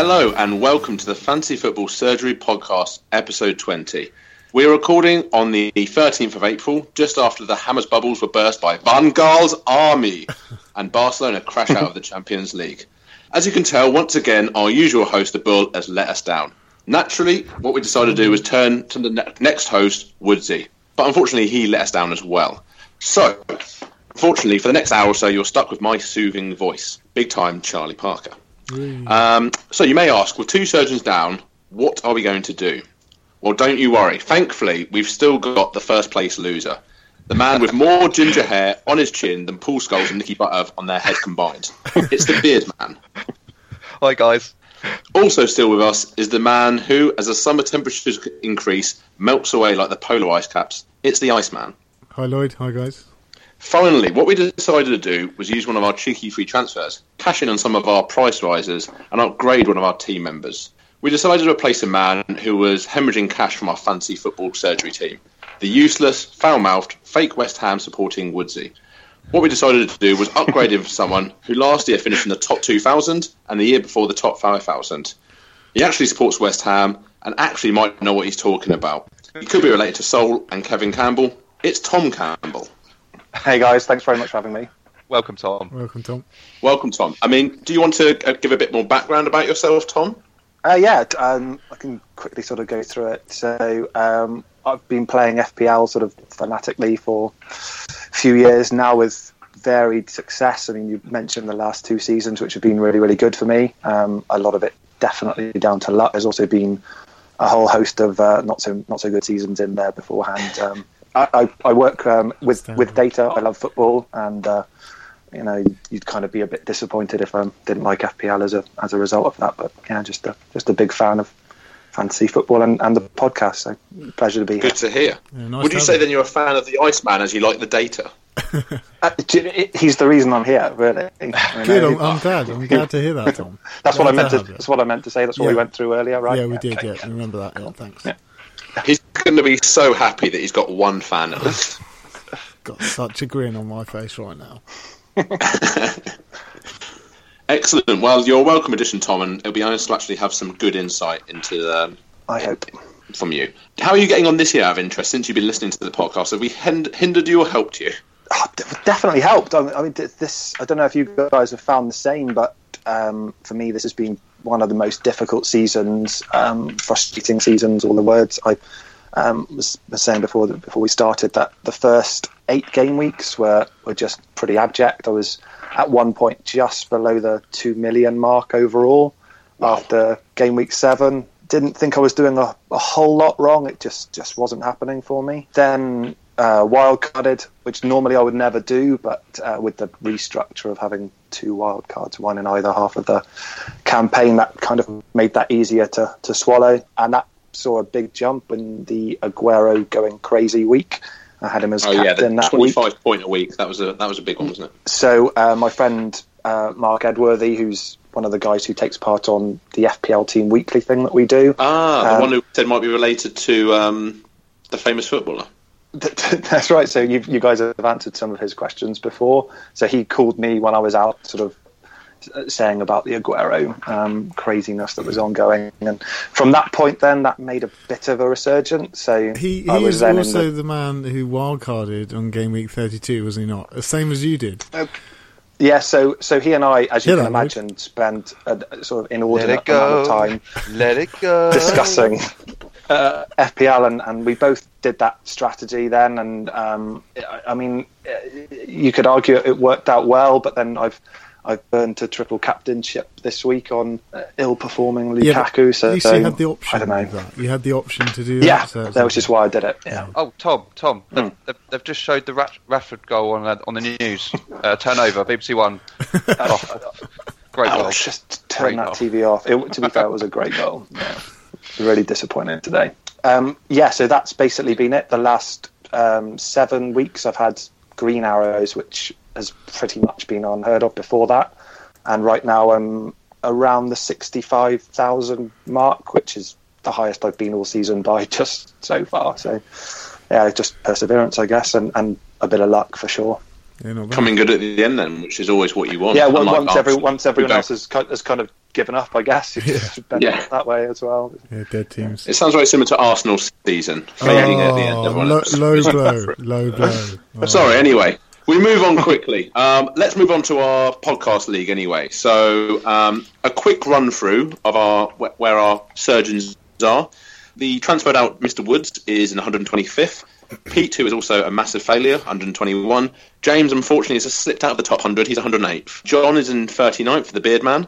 Hello and welcome to the Fancy Football Surgery Podcast, episode 20. We're recording on the 13th of April, just after the Hammers bubbles were burst by Van Gaal's army and Barcelona crash out of the Champions League. As you can tell, once again, our usual host, the Bull, has let us down. Naturally, what we decided to do was turn to the ne- next host, Woodsy. But unfortunately, he let us down as well. So, unfortunately, for the next hour or so, you're stuck with my soothing voice. Big time Charlie Parker. Um, so you may ask, with two surgeons down, what are we going to do? Well, don't you worry. Thankfully, we've still got the first place loser. The man with more ginger hair on his chin than Paul Scholes and Nicky Butt on their head combined. It's the beard man. Hi guys. Also, still with us is the man who, as the summer temperatures increase, melts away like the polar ice caps. It's the Iceman. Hi Lloyd, hi guys. Finally, what we decided to do was use one of our cheeky free transfers, cash in on some of our price rises, and upgrade one of our team members. We decided to replace a man who was hemorrhaging cash from our fancy football surgery team, the useless, foul mouthed, fake West Ham supporting Woodsy. What we decided to do was upgrade him for someone who last year finished in the top 2,000 and the year before the top 5,000. He actually supports West Ham and actually might know what he's talking about. He could be related to Sol and Kevin Campbell. It's Tom Campbell. Hey guys, thanks very much for having me. Welcome, Tom. Welcome Tom. Welcome, Tom. I mean, do you want to uh, give a bit more background about yourself, Tom? Uh, yeah, um, I can quickly sort of go through it. So um, I've been playing FPL sort of fanatically for a few years now with varied success. I mean, you mentioned the last two seasons, which have been really, really good for me. Um, a lot of it definitely down to luck. There's also been a whole host of uh, not so not so good seasons in there beforehand. Um, I, I, I work um, with with data. I love football, and uh, you know you'd kind of be a bit disappointed if I didn't like FPL as a as a result of that. But yeah, just a just a big fan of fantasy football and, and the podcast. So pleasure to be here. Good to hear. Yeah, nice Would you say have then you're a fan of the Iceman as you like the data? Uh, you- it- he's the reason I'm here, really. I mean, Good, I'm, I'm glad. I'm glad to hear that, Tom. that's what I meant to. have you. That's what I meant to say. That's what we went through earlier, right? Yeah, we did. okay. Yeah, I remember that. Yeah, thanks. Yeah. He's going to be so happy that he's got one fan at least. Got such a grin on my face right now. Excellent. Well, you're a welcome addition, Tom, and it'll be nice to actually have some good insight into um, I hope. from you. How are you getting on this year out of interest since you've been listening to the podcast? Have we hind- hindered you or helped you? Oh, definitely helped. I mean, I mean, th- this. I don't know if you guys have found the same, but um, for me, this has been one of the most difficult seasons, um, frustrating seasons. All the words I um, was, saying before that before we started that the first eight game weeks were were just pretty abject. I was at one point just below the two million mark overall after game week seven. Didn't think I was doing a, a whole lot wrong. It just just wasn't happening for me. Then uh, wild carded, which normally I would never do, but uh, with the restructure of having two wild cards, one in either half of the campaign, that kind of made that easier to, to swallow. And that saw a big jump in the Aguero going crazy week. I had him as Oh yeah, captain the that week. 25 point a week. That was a that was a big one, wasn't it? So uh, my friend uh, Mark Edworthy, who's one of the guys who takes part on the FPL Team Weekly thing that we do, Ah, the Um, one who said might be related to um, the famous footballer. That's right. So you you guys have answered some of his questions before. So he called me when I was out, sort of uh, saying about the Aguero um, craziness that was ongoing, and from that point, then that made a bit of a resurgence. So He I he was is then also the- the man who wildcarded on game week 32, was he not? The same as you did. yeah. So so he and I, as you Yeah, can that would. imagine, spent a, a sort of Let inordinate it amount of time Let it go. discussing uh, FPL, and, and we both did that strategy then. And um, I, I mean, uh, you could argue it worked out well, but then I've I've burned a triple captainship this week on uh, ill-performing Lukaku. Yeah, so at least you had the option. I don't know. of that. You had the option to do Yeah, that. so that was just why I did it. Yeah. Oh, Tom, Tom, they've, Hmm. they've, they've just showed the Rat- Rashford goal on uh, on the news. Uh, turnover, BBC One. Oh, great Oh, goal. just turn Great that goal. TV off. It, to be fair, it was a great goal. Yeah. Really disappointed today. Um, yeah, so that's basically been it. The last um, seven weeks, I've had green arrows, which has pretty much been unheard of before that. And right now, I'm around the 65,000 mark, which is the highest I've been all season by just so far. So, yeah, just perseverance, I guess, and, and a bit of luck for sure. Yeah. Coming good at the end then, which is always what you want. Yeah, well, once every once everyone else has, has kind of given up. I guess you just Yeah. that way as well. Yeah, dead teams. It sounds very similar to Arsenal's season, fading at the end. Oh, Everyone low, else. low blow, low blow. Oh. Sorry. Anyway, we move on quickly. Um, let's move on to our podcast league. Anyway, so um, a quick run through of our where our surgeons are. The transferred out Mr. Woods is in 125th. Pete, who is also a massive failure, 121. James, unfortunately, has slipped out of the top 100. He's 108th. John is in 39th, for the Beard Man.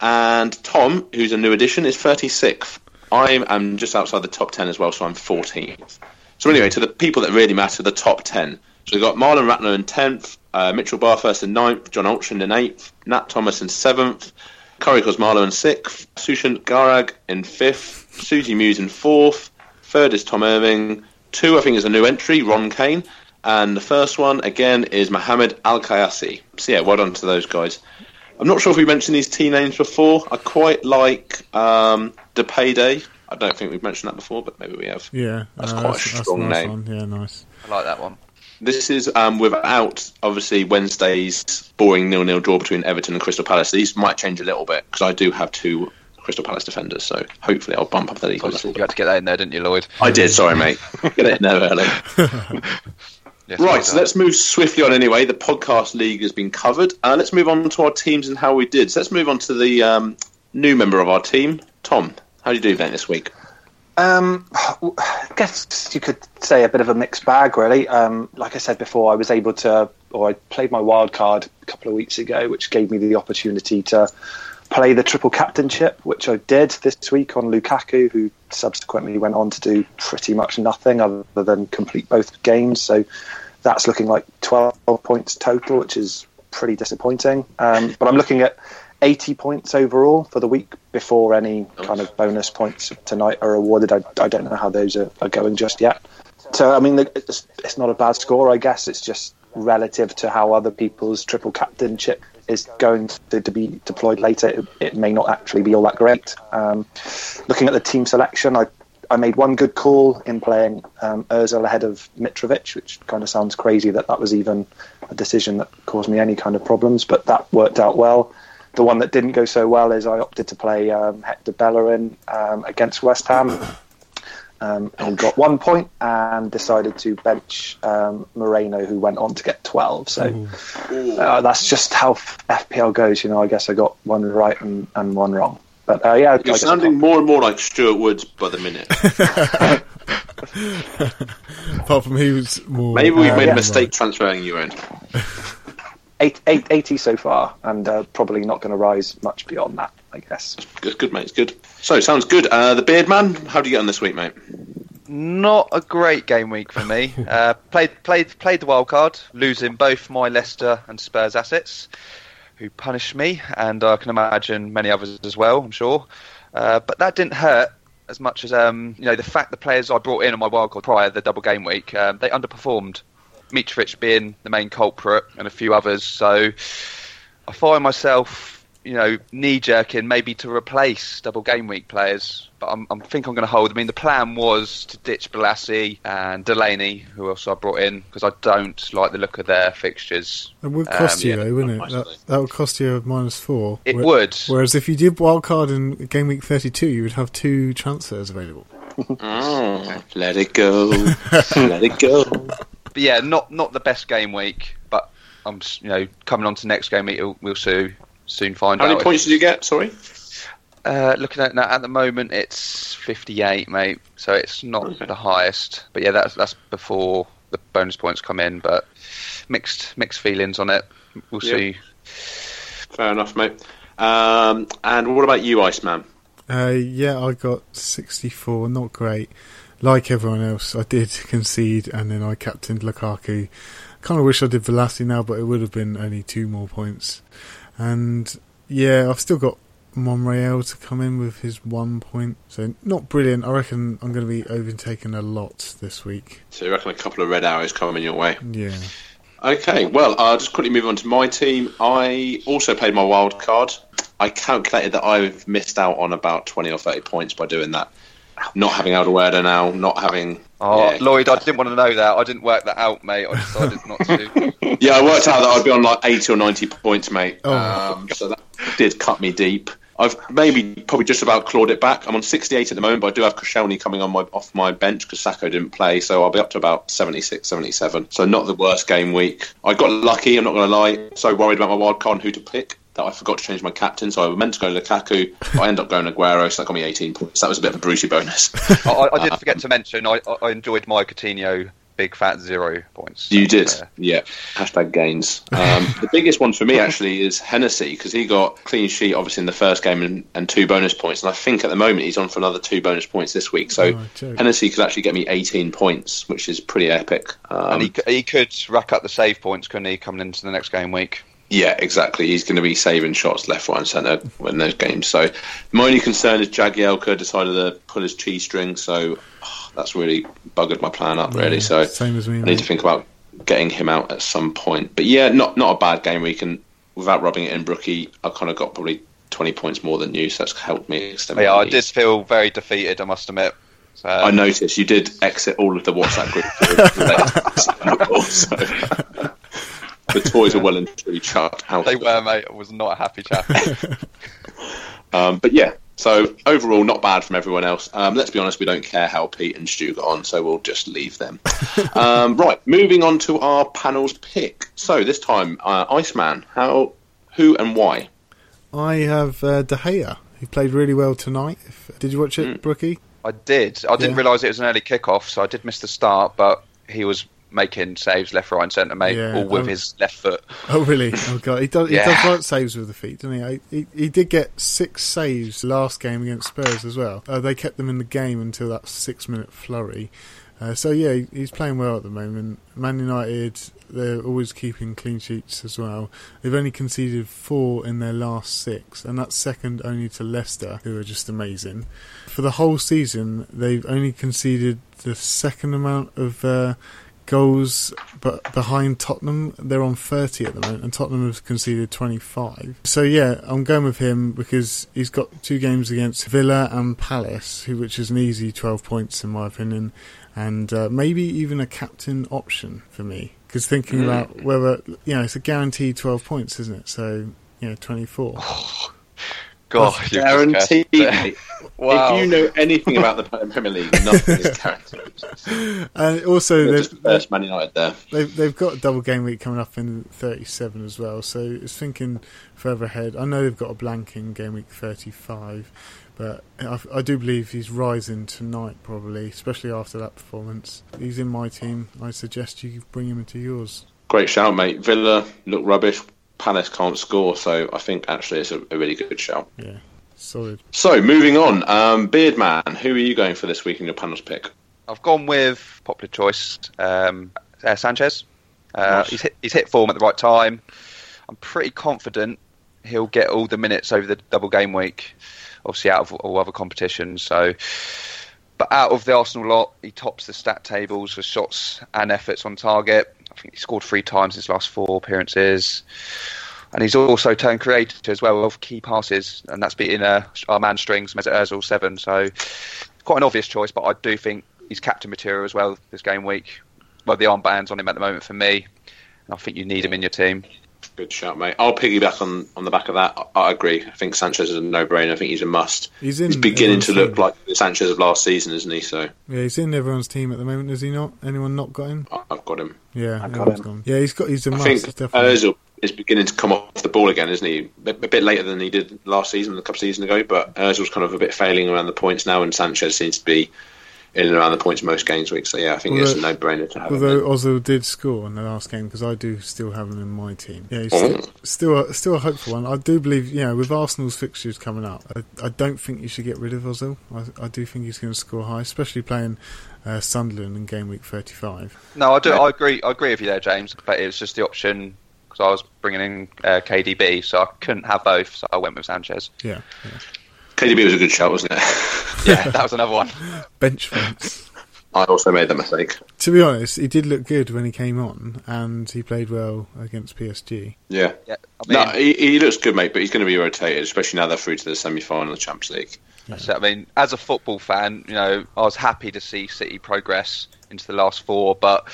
And Tom, who's a new addition, is 36th. I am just outside the top 10 as well, so I'm 14th. So anyway, to the people that really matter, the top 10. So we've got Marlon Ratner in 10th, uh, Mitchell Barfirst in 9th, John Altrin in 8th, Nat Thomas in 7th, Corey Cosmalo in 6th, Sushant Garag in 5th, Susie Muse in 4th, third is Tom Irving, two I think is a new entry, Ron Kane, and the first one again is Mohammed Al Kayasi. So yeah, well done to those guys. I'm not sure if we mentioned these team names before. I quite like um, De Payday. I don't think we've mentioned that before, but maybe we have. Yeah, That's uh, quite a strong nice name. One. Yeah, nice. I like that one. This is um, without obviously Wednesday's boring nil-nil draw between Everton and Crystal Palace. These might change a little bit because I do have two Crystal Palace defenders, so hopefully I'll bump up the league a little You bit. had to get that in there, didn't you, Lloyd? I did, sorry mate. Get it in there early. Yes, Right, so let's move swiftly on anyway. The podcast league has been covered. Uh, let's move on to our teams and how we did. So let's move on to the um, new member of our team, Tom. How did you do mate, this week? Um, I guess you could say a bit of a mixed bag, really. Um, like I said before, I was able to, or I played my wild card a couple of weeks ago, which gave me the opportunity to play the triple captainship, which I did this week on Lukaku, who subsequently went on to do pretty much nothing other than complete both games. So that's looking like 12 points total, which is pretty disappointing. Um, but I'm looking at 80 points overall for the week before any kind of bonus points tonight are awarded. I, I don't know how those are, are going just yet. So, I mean, it's, it's not a bad score, I guess. It's just relative to how other people's triple captainship is going to, to be deployed later. It, it may not actually be all that great. Um, looking at the team selection, I I made one good call in playing um, Ozil ahead of Mitrovic, which kind of sounds crazy that that was even a decision that caused me any kind of problems, but that worked out well. The one that didn't go so well is I opted to play um, Hector Bellerin um, against West Ham. Um, and got one point and decided to bench um, Moreno, who went on to get 12. So uh, that's just how FPL goes. You know, I guess I got one right and, and one wrong. But uh, yeah, You're sounding more and more like Stuart Woods by the minute. Apart from he was more. Maybe we've uh, made yeah. a mistake transferring you in. eight, eight, 80 so far, and uh, probably not going to rise much beyond that, I guess. Good, good, mate. It's good. So, sounds good. Uh, the Beard Man, how do you get on this week, mate? Not a great game week for me. Uh, played played played the wild card, losing both my Leicester and Spurs assets, who punished me, and I can imagine many others as well. I'm sure, uh, but that didn't hurt as much as um, you know the fact the players I brought in on my wild card prior to the double game week um, they underperformed. Mitrovic being the main culprit, and a few others. So I find myself, you know, knee jerking maybe to replace double game week players, but I'm, I'm think I'm going to hold. I mean, the plan was to ditch Bolasie and Delaney, who else I brought in, because I don't like the look of their fixtures. It would cost Um, you, yeah, though, wouldn't it? That, that would cost you a minus four. It Whe- would. Whereas if you did wildcard in game week 32, you would have two transfers available. Oh, let it go. let it go. But yeah, not not the best game week, but I'm you know coming on to next game week, we'll, we'll soon soon find How out. many points did you get? Sorry. Uh, looking at that at the moment, it's 58, mate. So it's not Okay. the highest, but yeah, that's that's before the bonus points come in. But mixed mixed feelings on it. We'll Yep. see. Fair enough, mate. Um, and what about you, Iceman? Uh, yeah, I got 64. Not great. Like everyone else, I did concede, and then I captained Lukaku. Kind of wish I did Bolasie now, but it would have been only two more points. And yeah, I've still got Monreal to come in with his one point. So not brilliant. I reckon I'm going to be overtaken a lot this week. So you reckon a couple of red arrows coming your way? Yeah. Okay, well, I'll just quickly move on to my team. I also played my wild card. I calculated that I've missed out on about 20 or 30 points by doing that. Not having Alderweireld now, not having. Oh, yeah. Lloyd, I didn't want to know that. I didn't work that out, mate. I decided not to. Yeah, I worked out that I'd be on like 80 or 90 points, mate. Oh. Um, so that did cut me deep. I've maybe probably just about clawed it back. I'm on 68 at the moment, but I do have Koscielny coming on my off my bench because Sakho didn't play, so I'll be up to about 76, 77. So not the worst game week. I got lucky. I'm not going to lie. So worried about my wild card and who to pick that I forgot to change my captain. So I meant to go Lukaku, but I ended up going Aguero, so that got me 18 points. That was a bit of a Brucey bonus. I, I did forget to mention I, I enjoyed my Coutinho big fat zero points. You did, yeah. Hashtag gains. Um, the biggest one for me actually is Hennessy because he got clean sheet obviously in the first game and, and, two bonus points, and I think at the moment he's on for another two bonus points this week. So oh, Hennessy could actually get me 18 points, which is pretty epic. Um, and he, he could rack up the save points, couldn't he, coming into the next game week? Yeah, exactly. He's going to be saving shots left, right, and centre in those games. So my only concern is Jagielka decided to pull his cheese string, so oh, that's really buggered my plan up. Really, yeah, so same as me. I need to think about getting him out at some point. But yeah, not not a bad game week, and without rubbing it in, Brookie, I kind of got probably twenty points more than you, so that's helped me extend. Yeah, I did feel very defeated. I must admit. So, I um, noticed you did exit all of the WhatsApp group. so the toys are well and truly chucked out. They were, mate. I was not a happy chap. um, but yeah, so overall, not bad from everyone else. Um, let's be honest, we don't care how Pete and Stu got on, so we'll just leave them. um, right, moving on to our panel's pick. So this time, uh, Iceman, how, who, and why? I have uh, De Gea. He played really well tonight. Did you watch it, mm. Brookie? I did. I didn't yeah. realise it was an early kickoff, so I did miss the start, but he was making saves left, right, and centre, mate, yeah, all with um, his left foot. Oh, really? Oh, God. He does, yeah. he does like saves with the feet, doesn't he? he? He did get six saves last game against Spurs as well. Uh, they kept them in the game until that six minute flurry. Uh, so, yeah, he's playing well at the moment. Man United, they're always keeping clean sheets as well. They've only conceded four in their last six, and that's second only to Leicester, who are just amazing. For the whole season, they've only conceded the second amount of. Uh, goals but behind Tottenham. They're on 30 at the moment, and Tottenham have conceded 25. So yeah, I'm going with him because he's got two games against Villa and Palace, who, which is an easy 12 points in my opinion, and uh, maybe even a captain option for me. Because thinking mm. about whether you know, it's a guaranteed 12 points, isn't it? So you know, 24. God, guaranteed. wow. If you know anything about the Premier League, nothing is guaranteed. And also, they've, first Man United there. They've, they've got a double game week coming up in 37 as well. So it's thinking further ahead. I know they've got a blank in game week 35, but I, I do believe he's rising tonight, probably, especially after that performance. He's in my team. I suggest you bring him into yours. Great shout, mate. Villa look rubbish. Palace can't score, so I think actually it's a, a really good shout. Yeah, solid. So moving on, um, Beardman, who are you going for this week in your panel's pick? I've gone with popular choice, um, uh, Sanchez. Uh, nice. he's, hit, he's hit form at the right time. I'm pretty confident he'll get all the minutes over the double game week, obviously out of all other competitions. So, but out of the Arsenal lot, he tops the stat tables for shots and efforts on target. I think he scored three times in his last four appearances. And he's also turned creator as well of key passes, and that's beating uh, our man strings, Mesut Ozil, seven. So quite an obvious choice, but I do think he's captain material as well this game week. Well, the armbands on him at the moment for me. I think you need him in your team. Good shout, mate. I'll piggyback on, on the back of that. I, I agree. I think Sanchez is a no-brainer. I think he's a must. He's, in he's beginning to look team. like the Sanchez of last season, isn't he? So yeah, he's in everyone's team at the moment. Is he not? Anyone not got him? I've got him. Yeah, I've got him. Gone. Yeah, he's got. He's a I must. Think Ozil is beginning to come off the ball again, isn't he? A bit later than he did last season, a couple of seasons ago. But Ozil's kind of a bit failing around the points now, and Sanchez seems to be in and around the points most games week. So yeah, I think although, it's a no-brainer to have. Although Ozil did score in the last game because I do still have him in my team. Yeah, he's still, oh. still a, still a hopeful one. I do believe, you know, with Arsenal's fixtures coming up, I, I don't think you should get rid of Ozil. I, I do think he's going to score high, especially playing uh, Sunderland in game week 35. No, I do. I agree. I agree with you there, James. But it was just the option because I was bringing in uh, KDB, so I couldn't have both. So I went with Sanchez. Yeah. yeah. KDB was a good shout, wasn't it? yeah, that was another one. Bench fence. I also made that mistake. To be honest, he did look good when he came on, and he played well against PSG. Yeah, yeah I mean, no, he, he, looks good, mate. But he's going to be rotated, especially now they're through to the semi-final of the Champions League. Yeah. So, I mean, as a football fan, you know, I was happy to see City progress into the last four, but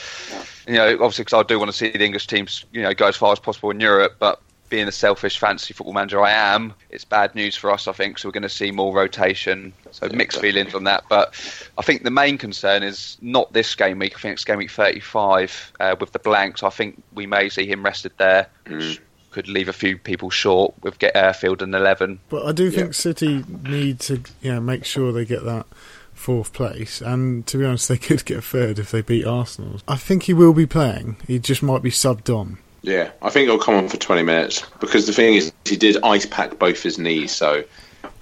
you know, obviously, because I do want to see the English teams, you know, go as far as possible in Europe. But being a selfish fantasy football manager I am, it's bad news for us. I think so. We're going to see more rotation. So mixed feelings on that. But I think the main concern is not this game week. I think it's game week 35 uh, with the blanks. I think we may see him rested there. which Could leave a few people short with get Airfield and 11. But I do Yeah. think City need to yeah make sure they get that fourth place, and to be honest, they could get third if they beat Arsenal. I think he will be playing. He just might be subbed on. Yeah, I think he'll come on for 20 minutes because the thing is, he did ice pack both his knees, so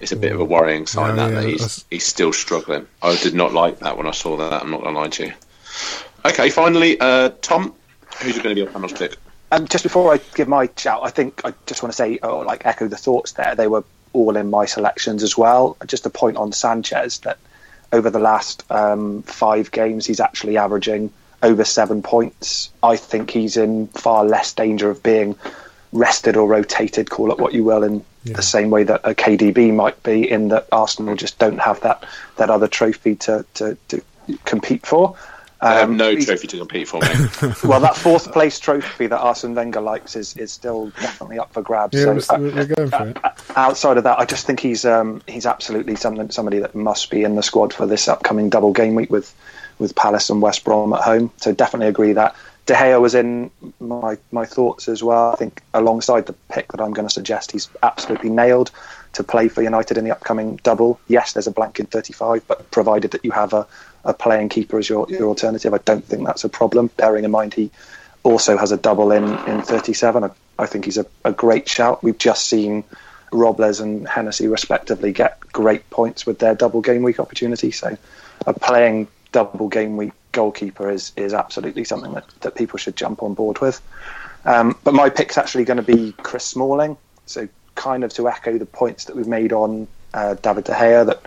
it's a bit of a worrying sign Yeah, that, yeah, that he's, he's still struggling. I did not like that when I saw that, I'm not going to lie to you. Okay, finally, uh, Tom, who's going to be your panel's pick? Um, just before I give my shout, I think I just want to say, oh, like echo the thoughts there. They were all in my selections as well. Just a point on Sanchez that over the last um, five games, he's actually averaging over seven points. I think he's in far less danger of being rested or rotated, call it what you will, in Yeah. the same way that a KDB might be, in that Arsenal just don't have that, that other trophy to, to, to compete for. I have Um, no trophy to compete for, mate. well, that fourth place trophy that Arsene Wenger likes is, is still definitely up for grabs. Yeah, so, we're, we're going for it. uh, outside of that, I just think he's um, he's absolutely something somebody that must be in the squad for this upcoming double game week with with Palace and West Brom at home. So definitely agree that De Gea was in my my thoughts as well. I think alongside the pick that I'm going to suggest, he's absolutely nailed to play for United in the upcoming double. Yes, there's a blank in 35, but provided that you have a, a playing keeper as your, your alternative, I don't think that's a problem. Bearing in mind he also has a double in, in 37. I, I think he's a, a great shout. We've just seen Robles and Hennessy respectively get great points with their double game week opportunity. So a playing double game week goalkeeper is, is absolutely something that, that people should jump on board with. Um, but my pick's actually going to be Chris Smalling. So kind of to echo the points that we've made on uh, David De Gea that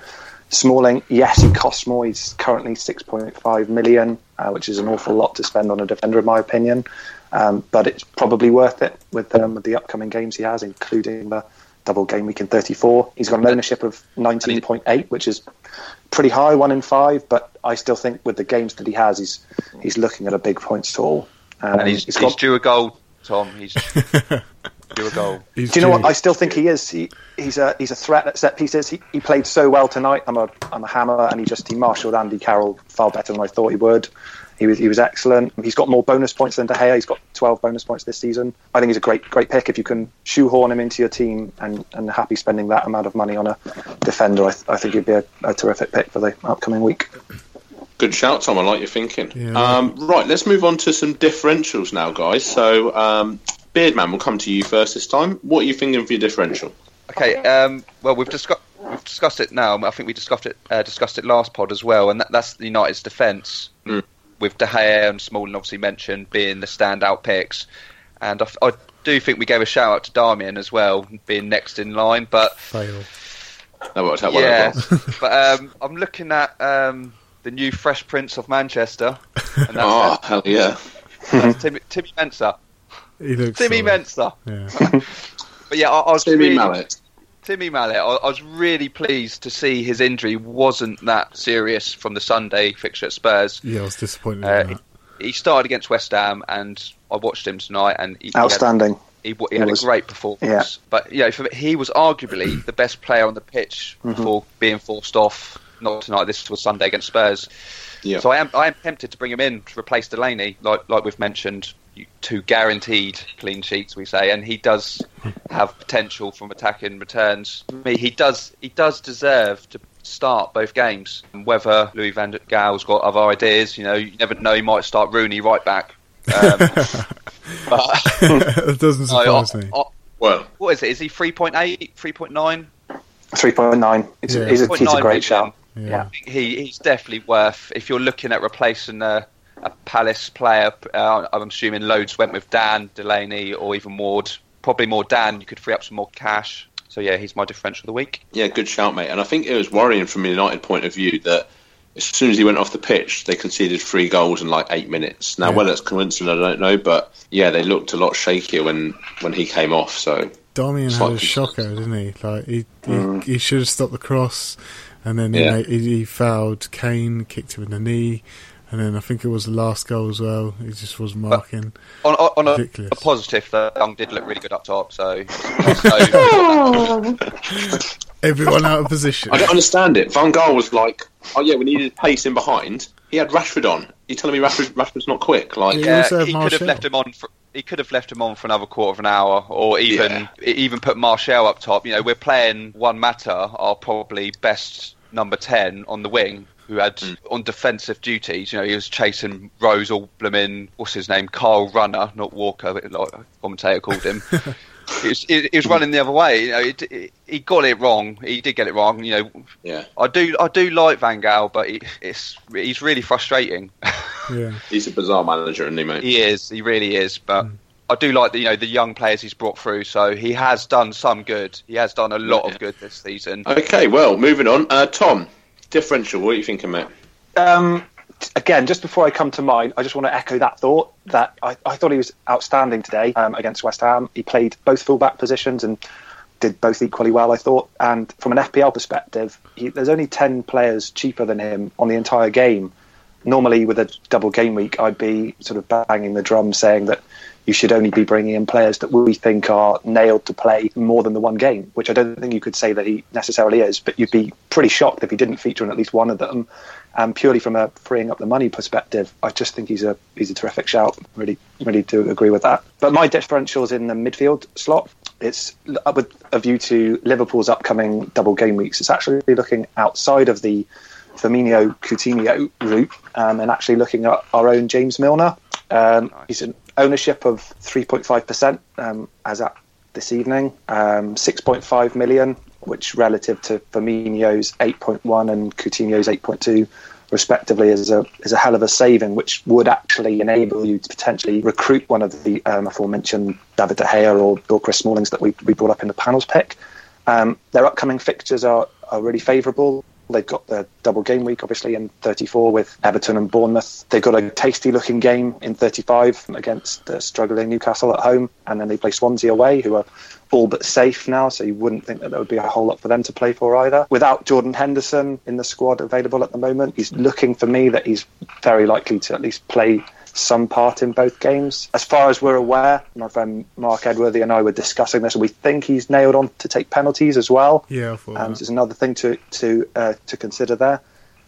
Smalling, yes, he costs more. He's currently 6.5 million, uh, which is an awful lot to spend on a defender, in my opinion. Um, but it's probably worth it with, um, with the upcoming games he has, including the double game week in 34. He's got an ownership of 19.8, which is pretty high, one in five. But I still think with the games that he has, he's he's looking at a big points total. Um, And he's, he's he's got- due a goal, Tom. He's due a goal. He's Do you know due. what? I still think he is. He, he's a he's a threat at set pieces. He, he played so well tonight. I'm a I'm a hammer, and he just he marshalled Andy Carroll far better than I thought he would. He was he was excellent. He's got more bonus points than De Gea. He's got 12 bonus points this season. I think he's a great great pick if you can shoehorn him into your team and and happy spending that amount of money on a defender. I, I think he'd be a, a terrific pick for the upcoming week. Good shout, Tom. I like your thinking. Yeah. Um, right, let's move on to some differentials now, guys. So, um, Beardman, we'll come to you first this time. What are you thinking for your differential? Okay. Um, well, we've discussed we've discussed it now. I think we discussed it uh, discussed it last pod as well, and that, that's the United's defence Mm. With De Gea and Smalling obviously mentioned being the standout picks, and I do think we gave a shout out to Darmian as well, being next in line. But Fail. That worked out well. yeah, well. but um, I'm looking at um, the new Fresh Prince of Manchester, and that's, Oh, hell yeah. that's Timmy, Timmy Mensah. He looks Timmy solid. Mensah. Yeah. But yeah, I, I was Timmy really, Mallet. Timmy Mallet, I, I was really pleased to see his injury wasn't that serious from the Sunday fixture at Spurs. yeah, I was disappointed. Uh, in he, that. he started against West Ham, and I watched him tonight, and he, he had, Outstanding. he, he had was- a great performance. yeah. But you know, for, he was arguably the best player on the pitch Mm-hmm. before being forced off. Not tonight. This was Sunday against Spurs. Yeah. So I am I am tempted to bring him in to replace Delaney, like like we've mentioned, you- two guaranteed clean sheets we say, and he does have potential from attacking returns. I mean, he does he does deserve to start both games. Whether Louis van Gaal's got other ideas, you know, you never know. He might start Rooney right back. Um, but that doesn't surprise me. I- I- Well, what is it? Is he 3.8, 3.9? 3.9. He's, Yeah. he's, a, he's a great shout. Yeah. yeah. he he's definitely worth if you're looking at replacing a, a Palace player. Uh, I'm assuming loads went with Dan Delaney or even Ward. Probably more Dan. You could free up some more cash. So yeah, he's my differential of the week. yeah, good shout, mate. And I think it was worrying from a United point of view that as soon as he went off the pitch, they conceded three goals in like eight minutes. Now, Yeah. whether it's coincidence, I don't know, but yeah, they looked a lot shakier when, when he came off. So, Darmian had a shocker, didn't he? Like he he, Mm. he should have stopped the cross, and then he, Yeah. made, he, he fouled Kane, kicked him in the knee, And then I think it was the last goal as well. He just was marking. On, on, on a, a positive, the Young did look really good up top. So, so Everyone out of position. I don't understand it. Van Gaal was like, "Oh yeah, we needed pace in behind." He had Rashford on. You're telling me Rashford, Rashford's not quick? Like, Yeah. yeah, also have he could have left him on. For, he could have left him on for another quarter of an hour, or even Yeah. even put Martial up top. You know, we're playing one matter, our probably best number ten on the wing, who had Hmm. on defensive duties. You know, he was chasing Rose all blooming. What's his name? Carl Runner, not Walker, but like commentator called him. He was, he was running the other way. You know, he, got it wrong. He did get it wrong. You know, yeah, I do I do like Van Gaal, but he, it's he's really frustrating. Yeah. he's a bizarre manager, isn't he, mate? He is. He really is. But I do like the you know the young players he's brought through. So he has done some good. He has done a lot Yeah. of good this season. Okay, well, moving on. Uh, Tom, differential. What are you thinking, mate? Um, again, just before I come to mine, I just want to echo that thought that I, I thought he was outstanding today um, against West Ham. He played both fullback positions and did both equally well, I thought. And from an FPL perspective, he, there's only 10 players cheaper than him on the entire game. Normally, with a double game week, I'd be sort of banging the drum saying that you should only be bringing in players that we think are nailed to play more than the one game, which I don't think you could say that he necessarily is. But you'd be pretty shocked if he didn't feature in at least one of them. And purely from a freeing up the money perspective, I just think he's a he's a terrific shout. Really, really do agree with that. But my differentials in the midfield slot, it's with a view to Liverpool's upcoming double game weeks. It's actually looking outside of the Firmino Coutinho route um, and actually looking at our own James Milner. Um, He's an ownership of 3.5% um, as at this evening, um, 6.5 million, which relative to Firmino's 8.1 and Coutinho's 8.2 respectively is a is a hell of a saving, which would actually enable you to potentially recruit one of the um, aforementioned David De Gea or, or Chris Smallings that we, we brought up in the panels pick. Um, their upcoming fixtures are, are really favourable. They've got the double game week, obviously, in 34 with Everton and Bournemouth. They've got a tasty looking game in 35 against the struggling Newcastle at home. And then they play Swansea away, who are all but safe now, so you wouldn't think that there would be a whole lot for them to play for either. Without Jordan Henderson in the squad available at the moment, he's looking for me that he's very likely to at least play some part in both games. As far as we're aware, my friend Mark Edworthy and I were discussing this, and we think he's nailed on to take penalties as well. Yeah, Um, that. there's another thing to to uh, to consider there.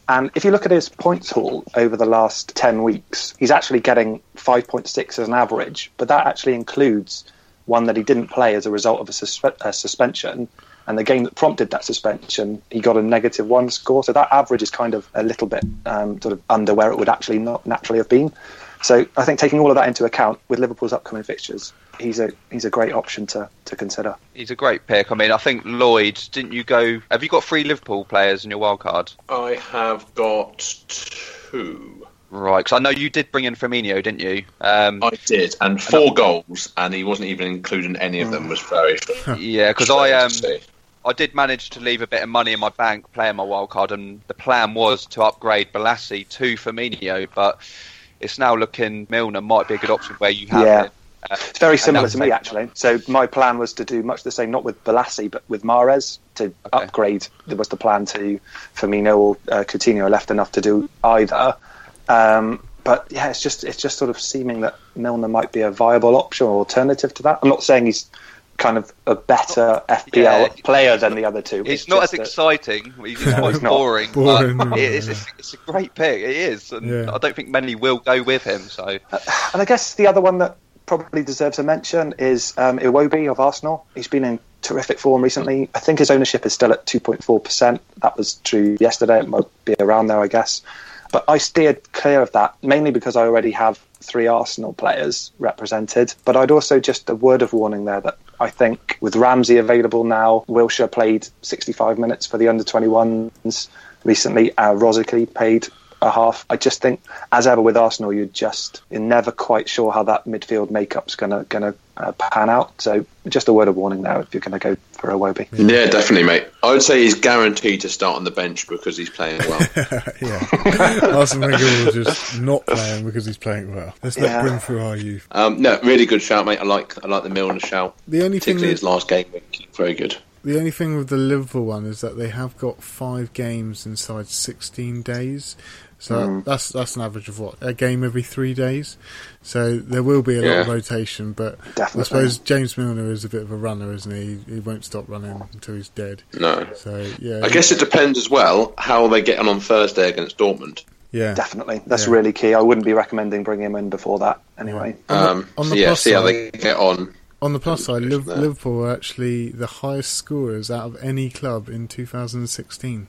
And if you look at his points haul over the last 10 weeks, he's actually getting 5.6 as an average, but that actually includes one that he didn't play as a result of a, suspe- a suspension. And the game that prompted that suspension, he got a negative one score. So that average is kind of a little bit um, sort of under where it would actually not naturally have been. So I think taking all of that into account with Liverpool's upcoming fixtures, he's a he's a great option to, to consider. He's a great pick. I mean, I think Lloyd. Didn't you go? Have you got three Liverpool players in your wild card? I have got two. Right, because I know you did bring in Firmino, didn't you? Um, I did, and four goals, and he wasn't even including any of them. Was very. yeah, because I um, strange to see. I did manage to leave a bit of money in my bank playing my wild card, and the plan was to upgrade Bolasie to Firmino, but it's now looking Milner might be a good option where you have Yeah. it. Uh, It's very similar to me, actually. So my plan was to do much the same, not with Bolasie, but with Mahrez to Okay. upgrade. There was the plan to Firmino or uh, Coutinho left enough to do either. Um, but yeah, it's just it's just sort of seeming that Milner might be a viable option or alternative to that. I'm not saying he's kind of a better FPL Yeah. player than the other two. He's It's not as just exciting. He's No, quite boring, Boring, but yeah. it's, it's, it's a great pick. It is, and Yeah. I don't think many will go with him. So And I guess the other one that probably deserves a mention is um, Iwobi of Arsenal. He's been in terrific form recently. I think his ownership is still at 2.4%. That was true yesterday. It might be around there, I guess. But I steered clear of that, mainly because I already have three Arsenal players represented. But I'd also just a word of warning there that I think with Ramsey available now, Wilshere played 65 minutes for the under 21s recently. Uh, Rosicky played a half. I just think, as ever with Arsenal, you're just you're never quite sure how that midfield makeup's gonna gonna uh, pan out. So just a word of warning now if you're going to go for Iwobi. Yeah, definitely, mate. I would say he's guaranteed to start on the bench because he's playing well. yeah. Arsene Wenger will just not playing because he's playing well. Let's not Yeah. bring through our youth. um, no, really good shout, mate. I like I like the Milner shout, The only thing particularly that, his last game week. Very good. the only thing with the Liverpool one is that they have got five games inside 16 days. So Mm. that's that's an average of what a game every three days. So there will be a lot of rotation, but Definitely. I suppose James Milner is a bit of a runner, isn't he? He won't stop running until he's dead. No. So yeah, I guess it depends as well how they get on on Thursday against Dortmund. yeah. Definitely, that's Yeah. really key. I wouldn't be recommending bringing him in before that anyway. On the- Um, on so the yeah, plus see how they get on. On the plus side, Liverpool are actually the highest scorers out of any club in 2016.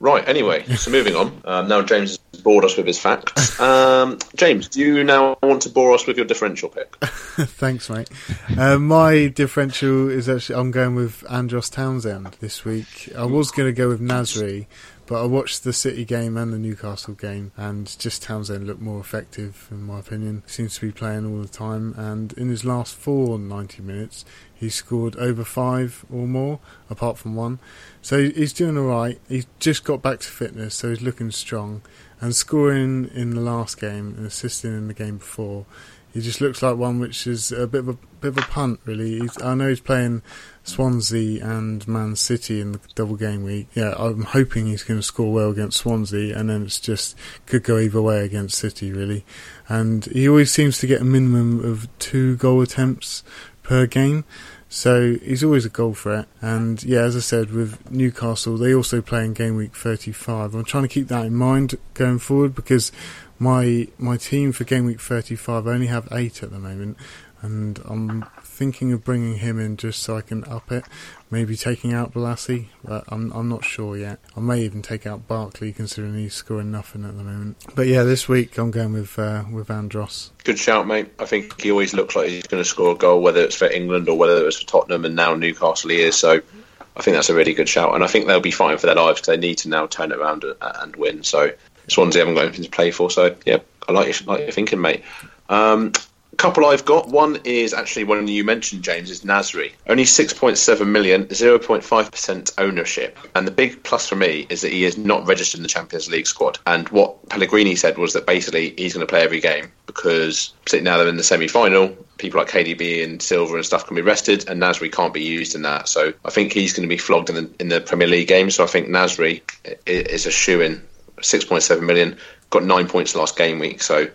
Right, anyway, so moving on. Um, now James has bored us with his facts. Um, James, do you now want to bore us with your differential pick? Thanks, mate. Uh, my differential is actually I'm going with Andros Townsend this week. I was going to go with Nasri, but I watched the City game and the Newcastle game, and just Townsend looked more effective, in my opinion. Seems to be playing all the time, and in his last four 90 minutes, he scored over five or more, apart from one. So he's doing all right. He's just got back to fitness, so he's looking strong. And scoring in the last game and assisting in the game before, he just looks like one which is a bit of a bit of a punt, really. He's, I know he's playing Swansea and Man City in the double game week. Yeah, I'm hoping he's going to score well against Swansea, and then it's just could go either way against City, really. And he always seems to get a minimum of two goal attempts per game. So he's always a goal threat. And yeah, as I said, with Newcastle, they also play in game week 35. I'm trying to keep that in mind going forward because my my team for game week 35 I only have eight at the moment, and I'm thinking of bringing him in just so I can up it. Maybe taking out Bolasie, but I'm I'm not sure yet. I may even take out Barkley considering he's scoring nothing at the moment. But yeah, this week I'm going with uh, with Andros. Good shout, mate. I think he always looks like he's going to score a goal, whether it's for England or whether it's for Tottenham, and now Newcastle he is. So I think that's a really good shout, and I think they'll be fighting for their lives because they need to now turn it around and, and win. So Swansea haven't got anything to play for. So yeah, I like your, like your thinking, mate. Um, couple I've got. One is actually one you mentioned, James, is Nasri. Only 6.7 million, 0.5% ownership. And the big plus for me is that he is not registered in the Champions League squad. And what Pellegrini said was that basically he's going to play every game because now they're in the semi final, people like KDB and Silva and stuff can be rested, and Nasri can't be used in that. So I think he's going to be flogged in the, in the Premier League game. So I think Nasri is a shoe in. 6.7 million, got nine points last game week. So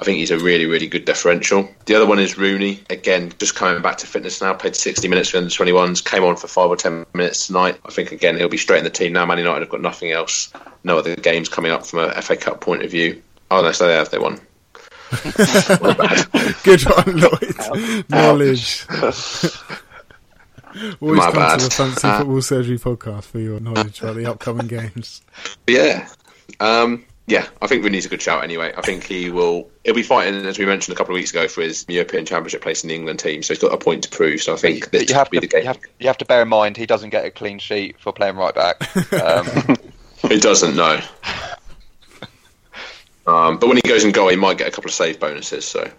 I think he's a really, really good differential. The other one is Rooney. Again, just coming back to fitness now. Played 60 minutes for the 21s. Came on for five or 10 minutes tonight. I think, again, he'll be straight in the team now. Man United have got nothing else. No other games coming up from a FA Cup point of view. Oh, no, so they have. They won. Good one, Lloyd. Knowledge. Always My come bad. to the Fancy Uh, Football Surgery podcast for your knowledge about the upcoming games. Yeah. Um, yeah, I think Rooney's a good shout anyway. I think he will. He'll be fighting, as we mentioned a couple of weeks ago, for his European Championship place in the England team. So he's got a point to prove. So I think this you have to be the game. you have, you have to bear in mind he doesn't get a clean sheet for playing right back. Um, He doesn't know. Um, but when he goes and goal, he might get a couple of save bonuses. So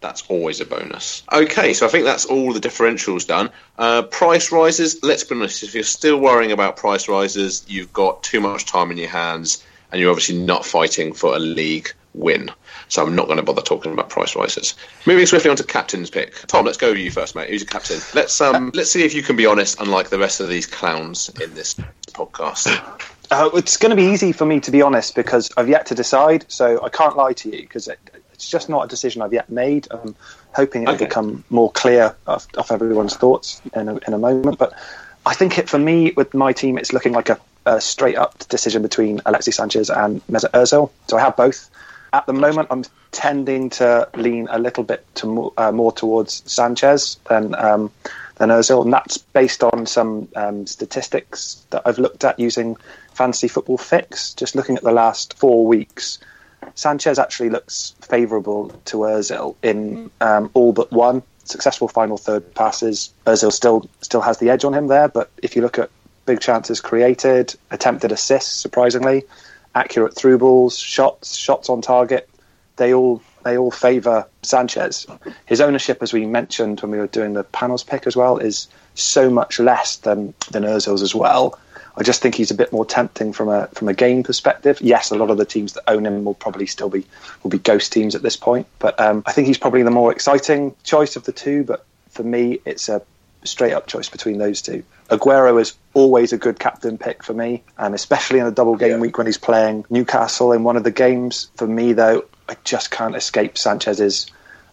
that's always a bonus. Okay, so I think that's all the differentials done. Uh, price rises. Let's be honest. If you're still worrying about price rises, you've got too much time in your hands, and you're obviously not fighting for a league win. So I'm not going to bother talking about price rises. Moving swiftly on to captain's pick. Tom, let's go with you first, mate. Who's your captain? Let's um, let's see if you can be honest, unlike the rest of these clowns in this podcast. Uh, it's going to be easy for me to be honest because I've yet to decide, so I can't lie to you because it, it's just not a decision I've yet made. I'm hoping it'll Okay. become more clear off, off everyone's thoughts in a, in a moment. But I think it for me with my team, it's looking like a, a straight up decision between Alexis Sanchez and Mesut Ozil. So I have both. At the moment, I'm tending to lean a little bit to more, uh, more towards Sanchez than um, than Ozil, and that's based on some um, statistics that I've looked at using Fantasy Football Fix. Just looking at the last four weeks, Sanchez actually looks favourable to Ozil in um, all but one successful final third passes. Ozil still still has the edge on him there, but if you look at big chances created, attempted assists, surprisingly, accurate through balls, shots, shots on target, they all they all favour Sanchez. His ownership, as we mentioned when we were doing the panels pick as well, is so much less than than Ozil's as well. I just think he's a bit more tempting from a from a game perspective. Yes, a lot of the teams that own him will probably still be will be ghost teams at this point, but um, I think he's probably the more exciting choice of the two. But for me, it's a straight up choice between those two. Aguero is always a good captain pick for me, um, especially in a double game Yeah. week when he's playing Newcastle in one of the games. For me, though, I just can't escape Sanchez's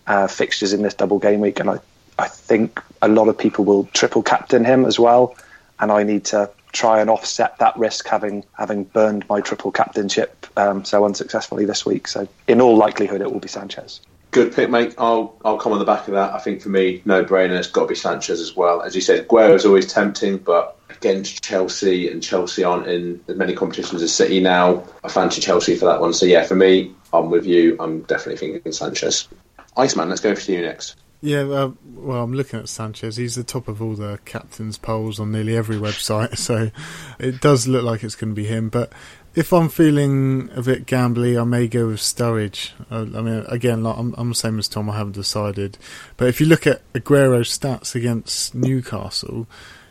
uh, fixtures in this double game week, and I, I think a lot of people will triple captain him as well, and I need to try and offset that risk having having burned my triple captainship um, so unsuccessfully this week. So in all likelihood, it will be Sanchez. Good pick, mate. I'll I'll come on the back of that. I think for me, no brainer. It's got to be Sanchez as well. As you said, Aguero is always tempting, but against Chelsea and Chelsea aren't in as many competitions as City now. I fancy Chelsea for that one. So yeah, for me, I'm with you. I'm definitely thinking Sanchez. Iceman, let's go for you next. Yeah, uh, well, I'm looking at Sanchez. He's the top of all the captains' polls on nearly every website, so it does look like it's going to be him. But if I'm feeling a bit gambly, I may go with Sturridge. Uh, I mean, again, like, I'm, I'm the same as Tom. I haven't decided. But if you look at Aguero's stats against Newcastle,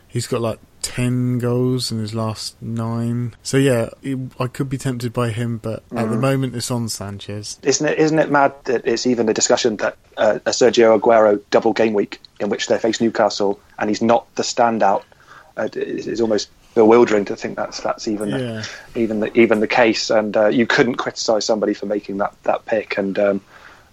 he's got like ten goals in his last nine. So yeah, he, I could be tempted by him, but at the moment it's on Sanchez. Isn't it? Isn't it mad that it's even a discussion that uh, a Sergio Aguero double game week in which they face Newcastle and he's not the standout. Uh, it's, it's almost bewildering to think that's that's even Yeah. even the even the case. And uh, you couldn't criticise somebody for making that that pick. And um,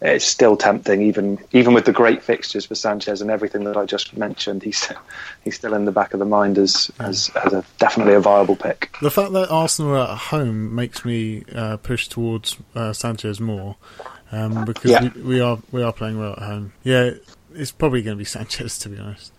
it's still tempting, even even with the great fixtures for Sanchez and everything that I just mentioned. He's he's still in the back of the mind as as, as a definitely a viable pick. The fact that Arsenal are at home makes me uh, push towards uh, Sanchez more um, because Yeah. we, we are we are playing well at home. Yeah, it's probably going to be Sanchez to be honest.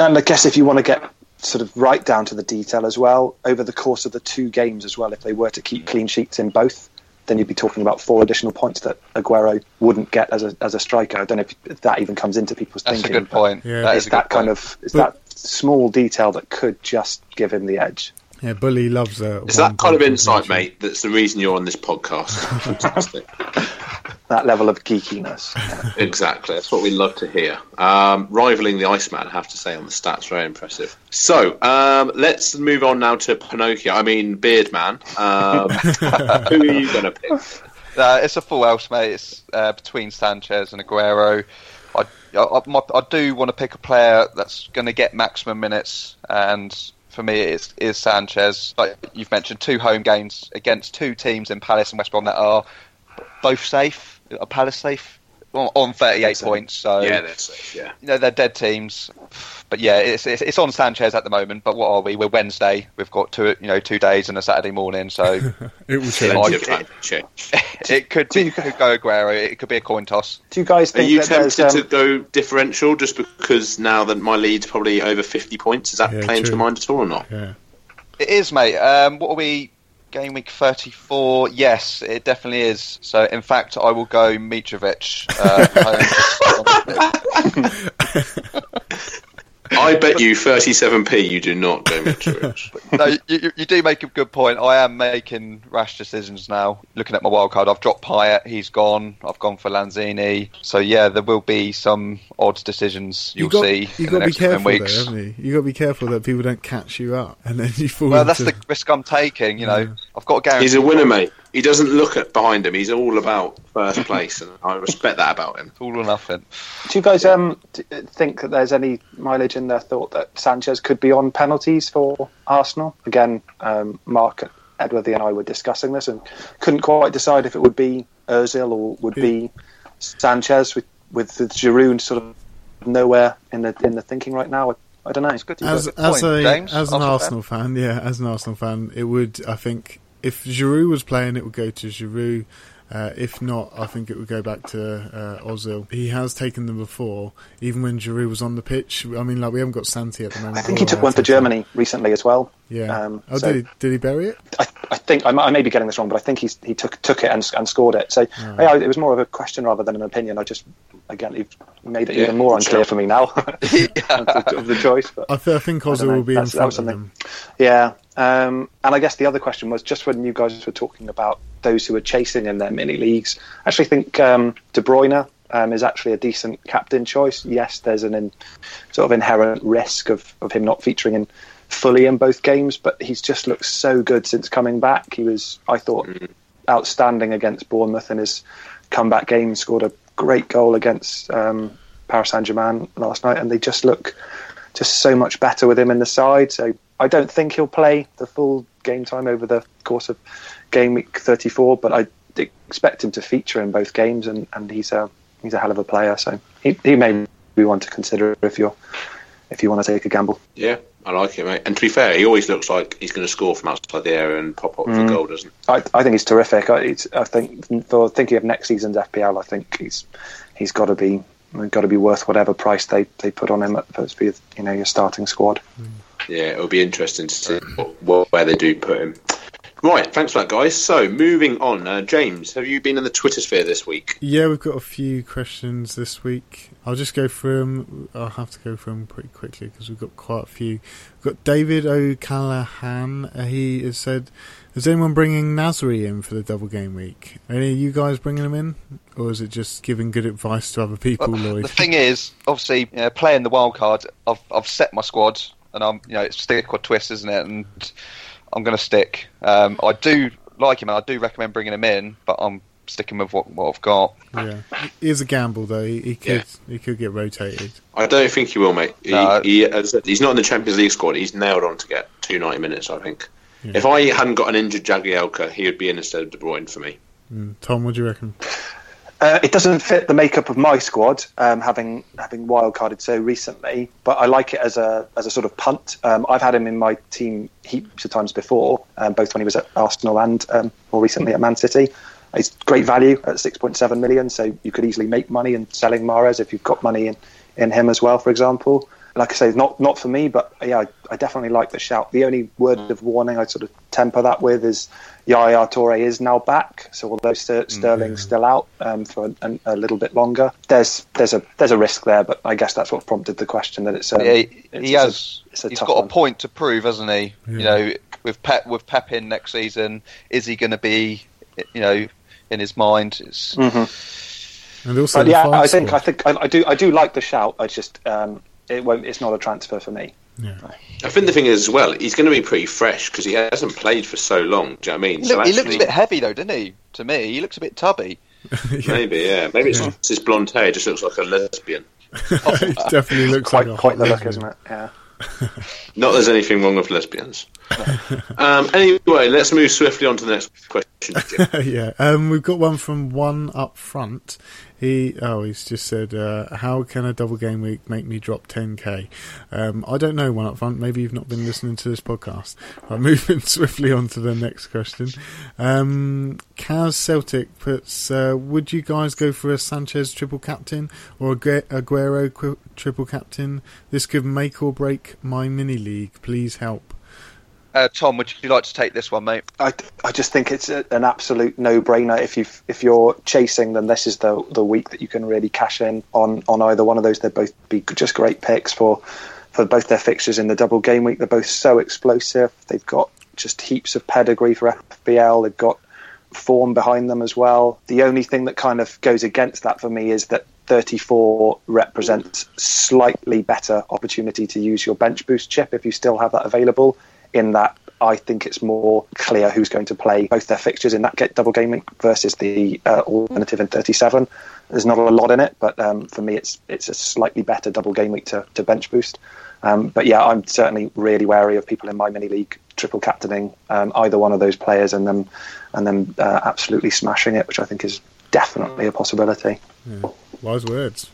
And I guess if you want to get sort of right down to the detail as well, over the course of the two games as well, if they were to keep clean sheets in both, then you'd be talking about four additional points that Aguero wouldn't get as a as a striker. I don't know if, if that even comes into people's That's a thinking. good point. Yeah. That It's is a that good kind point. of it's But- that small detail that could just give him the edge. Yeah, Bully loves a. It's that kind of insight, mate. That's the reason you're on this podcast. Fantastic. That level of geekiness. Exactly. That's what we love to hear. Um, rivaling the Iceman, I have to say, on the stats. Very impressive. So, um, let's move on now to Pinocchio. I mean, Beardman. Um, who are you going to pick? Uh, it's a full house, mate. It's uh, between Sanchez and Aguero. I, I, my, I do want to pick a player that's going to get maximum minutes, and for me, it's is Sanchez. Like you've mentioned, two home games against two teams in Palace and West Brom that are both safe. Are Palace safe on, on 38 points? So Yeah, that's safe. Yeah. you know they're dead teams. But yeah, it's, it's it's on Sanchez at the moment. But what are we? We're Wednesday. We've got two you know two days and a Saturday morning, so It will change. I- Plenty of time to it could be it could go Aguero. It could be a coin toss. Do you guys Are you that tempted um, to go differential just because now that my lead's probably over 50 points? Is that Yeah, playing to true. your mind at all or not? Yeah. It is, mate. Um, what are we? Game week 34. Yes, it definitely is. So, in fact, I will go Mitrovic. Uh, I bet you 37p you do not go Mitrovic. no, you, you- you do make a good point. I am making rash decisions now. Looking at my wild card, I've dropped Payet. He's gone. I've gone for Lanzini. So yeah, there will be some odd decisions you'll got, see You in got to the be next coming careful, though, weeks. haven't you? You got to be careful that people don't catch you up, and then you fall. Well, that's the risk I'm taking. You know, Yeah. I've got a guarantee. He's a winner, mate. He doesn't look at behind him. He's all about first place, and I respect that about him. It's all or nothing. Do you guys um, think that there's any mileage in their thought that Sanchez could be on penalties for Arsenal? Again, um, Mark, Edworthy, and I were discussing this and couldn't quite decide if it would be Ozil or would be Sanchez with with, with Giroud sort of nowhere in the in the thinking right now. I, I don't know. It's good to as as a James. as an Arsenal Arsenal fan, yeah, as an Arsenal fan, it would. I think if Giroud was playing, it would go to Giroud. Uh, if not, I think it would go back to uh, Ozil. He has taken them before, even when Giroud was on the pitch. I mean, like we haven't got Santi at the moment. I think he took one for. Germany recently as well. Yeah. Um, oh, so- did he? Did he bury it? I, I think I, I may be getting this wrong, but I think he's, he took took it and, and scored it. So yeah, it was more of a question rather than an opinion. I just again you've made it Yeah, even more sure. unclear for me now of, the, choice. But I, th- I think don't Ozil know. will be in That's- that front was of something. him. yeah, um, and I guess the other question was just when you guys were talking about those who are chasing in their mini leagues. I actually think um, De Bruyne. Um, is actually a decent captain choice. Yes, there's an in, sort of inherent risk of, of him not featuring in fully in both games, but he's just looked so good since coming back. He was, I thought, outstanding against Bournemouth in his comeback game. Scored a great goal against um, Paris Saint Germain last night, and they just look just so much better with him in the side. So I don't think he'll play the full game time over the course of game week 34, but I expect him to feature in both games, and, and he's a he's a hell of a player. So he, he may be one to consider if you're if you want to take a gamble. Yeah, I like it, mate. And to be fair, he always looks like he's going to score from outside the area and pop up mm. for goal, doesn't he? I, I think he's terrific. I, I think for thinking of next season's FPL, I think he's he's got to be got to be worth whatever price they, they put on him at be you know your starting squad. Yeah, it'll be interesting to see what, where they do put him. Right, thanks for that, guys. So, moving on, uh, James, have you been in the Twitter sphere this week? Yeah, we've got a few questions this week. I'll just go through them. I'll have to go through them pretty quickly because we've got quite a few. We've got David O'Callaghan. Uh, he has said, "Is anyone bringing Nasri in for the double game week? Any of you guys bringing him in, or is it just giving good advice to other people?" Well, Lloyd, the thing is, obviously, you know, playing the wild card, I've I've set my squad, and I'm you know it's stick or twist, isn't it? And I'm going to stick. Um, I do like him, and I do recommend bringing him in, but I'm sticking with what, what I've got. Yeah, he is a gamble though. He, he could yeah. he could get rotated. I don't think he will, mate. He, no. he, he's not in the Champions League squad. He's nailed on to get two ninety minutes. I think. Yeah. If I hadn't got an injured Jagielka, he would be in instead of De Bruyne for me. Mm. Tom, what do you reckon? Uh, it doesn't fit the makeup of my squad, um, having having wildcarded so recently. But I like it as a as a sort of punt. Um, I've had him in my team heaps of times before, um, both when he was at Arsenal and um, more recently at Man City. It's great value at 6.7 million, so you could easily make money in selling Mahrez if you've got money in, in him as well, for example like I say, not not for me, but yeah, I, I, definitely like the shout. The only word of warning I sort of temper that with is Yaya Toure is now back. So although Ster- Sterling's mm-hmm. still out um, for a, a, little bit longer, there's there's a there's a risk there. But I guess that's what prompted the question. That it's um, yeah, he, it's, he has a, he's got one. a point to prove, hasn't he? Yeah. You know, with Pep with Pep in next season, is he going to be you know in his mind? It's. Mm-hmm. And also, yeah, I think I think I, I, do I do like the shout. I just um, it won't. It's not a transfer for me. Yeah. I think the thing is as well, he's going to be pretty fresh because he hasn't played for so long. Do you know what I mean? He, so look, actually, he looks a bit heavy though, doesn't he? To me, he looks a bit tubby. yeah. Maybe, yeah. Maybe it's yeah. his blonde hair just looks like a lesbian. it definitely looks quite, like quite the look, isn't it? Yeah. Not there's anything wrong with lesbians. um, anyway, let's move swiftly on to the next question. yeah, um, we've got one from one up front. He oh he's just said uh, how can a double game week make me drop 10k? Um, I don't know one up front. Maybe you've not been listening to this podcast. I'm moving swiftly on to the next question. Um, Kaz Celtic puts: uh, Would you guys go for a Sanchez triple captain or a Aguero triple captain? This could make or break my mini league. Please help. Uh, Tom, would you like to take this one, mate? I, I just think it's a, an absolute no-brainer. If you if you're chasing, then this is the the week that you can really cash in on on either one of those. They'd both be just great picks for for both their fixtures in the double game week. They're both so explosive. They've got just heaps of pedigree for FPL. They've got form behind them as well. The only thing that kind of goes against that for me is that 34 represents slightly better opportunity to use your bench boost chip if you still have that available in that I think it's more clear who's going to play both their fixtures in that get double game week versus the uh, alternative in 37. There's not a lot in it, but um, for me, it's it's a slightly better double game week to, to bench boost. Um, but yeah, I'm certainly really wary of people in my mini league triple captaining um, either one of those players and then and then uh, absolutely smashing it, which I think is definitely a possibility. Yeah. Wise words.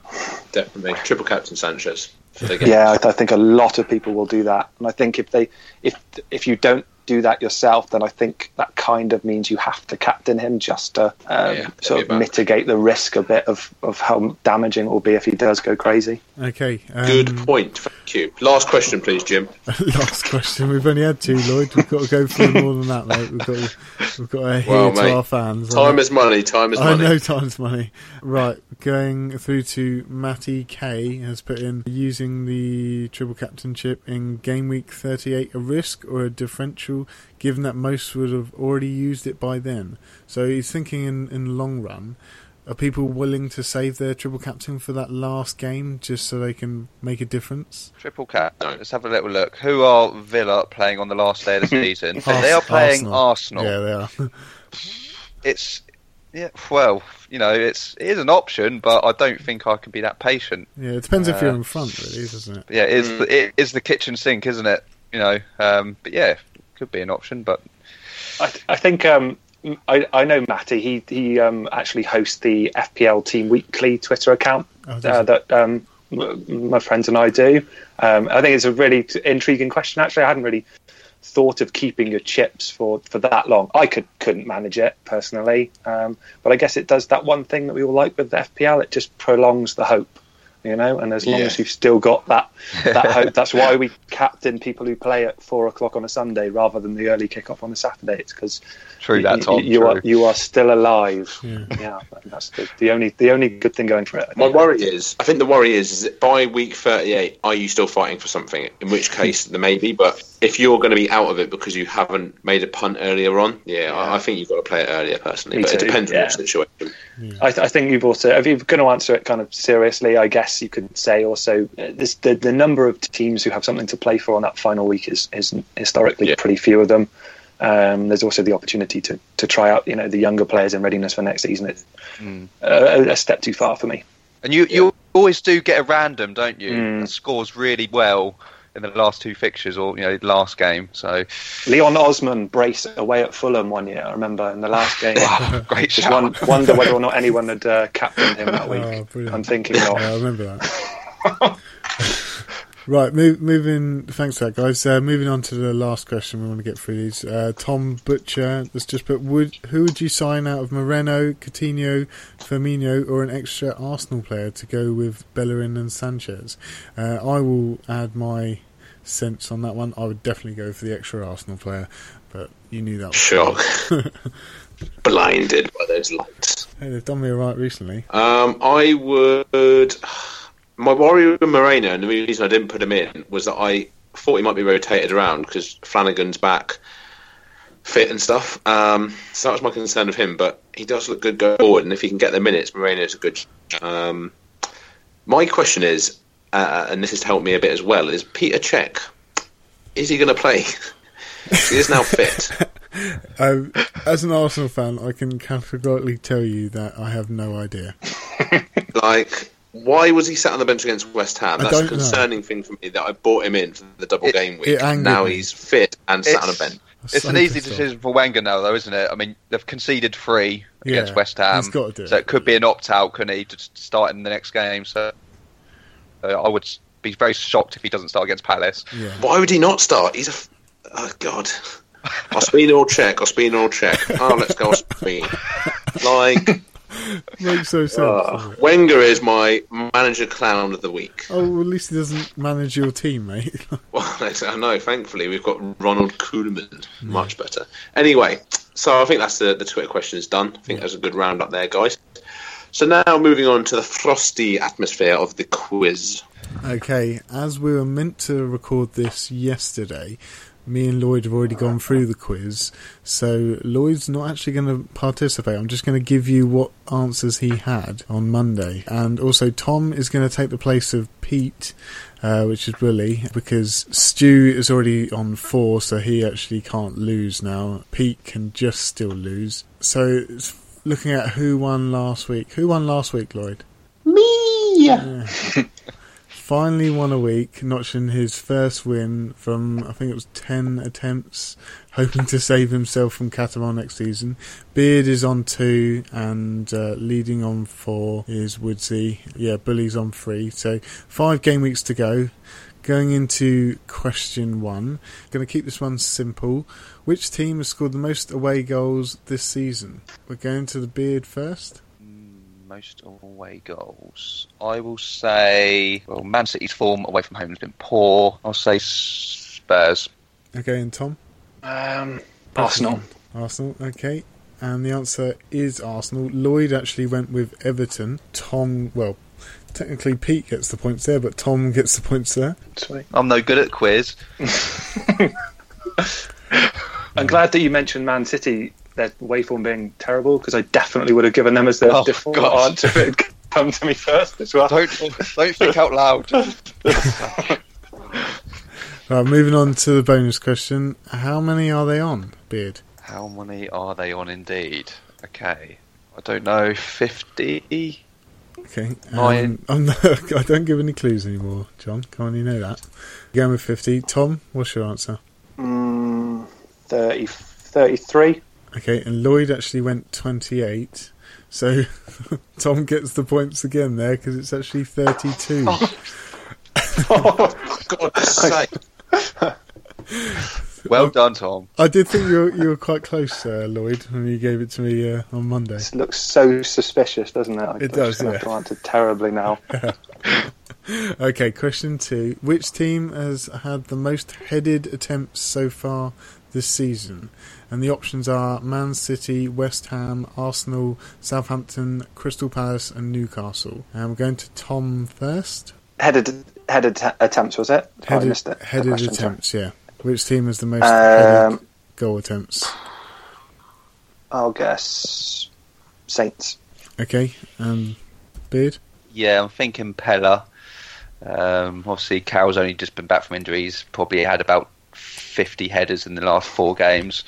Definitely triple captain Sanchez. Yeah, I, I, think a lot of people will do that, and I think if they if if you don't do that yourself, then I think that kind of means you have to captain him just to um, yeah, sort of mitigate the risk a bit of, of how damaging it will be if he does go crazy. Okay. Um, Good point. Thank you. Last question, please, Jim. last question. We've only had two, Lloyd. We've got to go for more than that, mate. We've got to, we've got to adhere well, to our fans. Time is money. Time is money. I know time's money. Right. Going through to Matty K has put in using the triple captainship in game week 38 a risk or a differential given that most would have already used it by then. So he's thinking in in long run. Are people willing to save their triple captain for that last game just so they can make a difference? Triple cap. Let's have a little look. Who are Villa playing on the last day of the season? they are playing Arsenal. Arsenal. Yeah, they are. it's Yeah, well, you know, it's it is an option, but I don't think I can be that patient. Yeah, it depends if you're Uh, in front, really, doesn't it? Yeah, it is Mm. the, it is the kitchen sink, isn't it? You know, um, but yeah, could be an option, but I, th- I think um, I, I know Matty. He he um, actually hosts the FPL Team Weekly Twitter account Oh, uh, that um, my friends and I do. Um, I think it's a really intriguing question. Actually, I hadn't really thought of keeping your chips for, for that long. I could couldn't manage it personally, um, but I guess it does that one thing that we all like with the FPL. It just prolongs the hope, you know. And as long Yeah. as you've still got that that hope, that's why we captain people who play at four o'clock on a Sunday rather than the early kick-off on a Saturday. It's because true that, you, Tom. you true. are you are still alive. Yeah. Yeah, that's the, the only the only good thing going for it. My worry is, I think the worry is, is that by week 38, are you still fighting for something? In which case, there may be, but if you're going to be out of it because you haven't made a punt earlier on, yeah, I, I think you've got to play it earlier personally. Me but it too, depends on yeah. your situation. I, th- I think you've also, if you're going to answer it kind of seriously, I guess you could say also uh, this, the the number of teams who have something to play for on that final week is is historically Yeah. pretty few of them. Um, there's also the opportunity to, to try out, you know, the younger players in readiness for next season. It's Mm. a, a step too far for me. And you you always do get a random, don't you? Mm. That scores really well in the last two fixtures or you know the last game. So Leon Osman brace away at Fulham one year. I remember in the last game. great Just shout. one, wonder whether or not anyone had uh, captained him that week. Oh. I'm thinking Yeah, not. I remember that. right, move, moving. Thanks for that, guys. Uh, moving on to the last question. We want to get through these. Uh, Tom Butcher. Let's just put. Would who would you sign out of Moreno, Coutinho, Firmino, or an extra Arsenal player to go with Bellerin and Sanchez? Uh, I will add my sense on that one. I would definitely go for the extra Arsenal player, but you knew that. Shock. Blinded by those lights. Hey, they've done me alright recently. Um, I would. My worry with Moreno, and the reason I didn't put him in was that I thought he might be rotated around because Flanagan's back fit and stuff. Um, so that was my concern of him, but he does look good going forward, and if he can get the minutes, Moreno's a good. Um, my question is, uh, and this has helped me a bit as well, is Peter Cech, is he going to play? he is now fit. Um, as an Arsenal fan, I can categorically tell you that I have no idea. Like, why was he sat on the bench against West Ham? That's a don't know. concerning thing for me that I bought him in for the double It- game week. now me. he's fit and sat on a It's- bench. It's So an easy pissed off. decision for Wenger now, though, isn't it? I mean, they've conceded three Yeah, against West Ham, he's gotta do so it. it could be an opt-out, couldn't he, to start in the next game? So uh, I would be very shocked if he doesn't start against Palace. Yeah. Why would he not start? He's a. f- Oh, God. Ospina or Cech, Ospina or Cech. Oh, let's go Ospina. Like, Makes so sense. uh. Wenger is my manager clown of the week. Oh, well, at least he doesn't manage your team, mate. Well, I know, thankfully, we've got Ronald Koeman. Much better. Anyway, so I think that's the, the Twitter question is done. I think there's a good round up there, guys. So now moving on to the frosty atmosphere of the quiz. okay, as we were meant to record this yesterday, me and Lloyd have already gone through the quiz, so Lloyd's not actually going to participate. I'm just going to give you what answers he had on Monday. And also, Tom is going to take the place of Pete, uh, which is Willie, because Stu is already on four, so he actually can't lose now. Pete can just still lose. So, it's looking at who won last week. Who won last week, Lloyd? Me! finally won a week, notching his first win from I think it was ten attempts, hoping to save himself from Catamar next season. Beard is on two, and uh, leading on four is Woodsy. Yeah, Bully's on three. So five game weeks to go. Going into question one, going to keep this one simple. Which team has scored the most away goals this season? We're going to the Beard first. Most away goals. I will say, well, Man City's form away from home has been poor. I'll say Spurs. Okay, and Tom. Um, Arsenal. Arsenal, okay. And the answer is Arsenal. Lloyd actually went with Everton. Tom, well, technically Pete gets the points there, but Tom gets the points there. Sweet. I'm no good at quiz. I'm glad that you mentioned Man City, their waveform being terrible, because I definitely would have given them as their Oh, default God. answer if it had come to me first as well. Don't don't think out loud. Right, moving on to the bonus question. How many are they on, Beard? How many are they on indeed? Okay. I don't know, 50? Okay. Um, I'm not, I don't give any clues anymore, John. Come on, you know that. Going with 50. Tom, what's your answer? Mm, 30, 33. Okay, and Lloyd actually went 28. So Tom gets the points again there because it's actually 32. For God's sake. Well done, Tom. I did think you were, you were quite close, uh, Lloyd, when you gave it to me uh, on Monday. This looks so suspicious, doesn't it? I, It I'm does, yeah. have to answer terribly now. Okay, question two. Which team has had the most headed attempts so far this season? And the options are Man City, West Ham, Arsenal, Southampton, Crystal Palace, and Newcastle. And we're going to Tom first. Headed, headed att- attempts, was it? Oh, I Headed, missed it. headed question, sorry. attempts, yeah. Which team has the most headed Um, goal attempts? I'll guess Saints. Okay, um, Beard? Yeah, I'm thinking Pella. Um, obviously, Carroll's only just been back from injuries. Probably had about 50 headers in the last four games.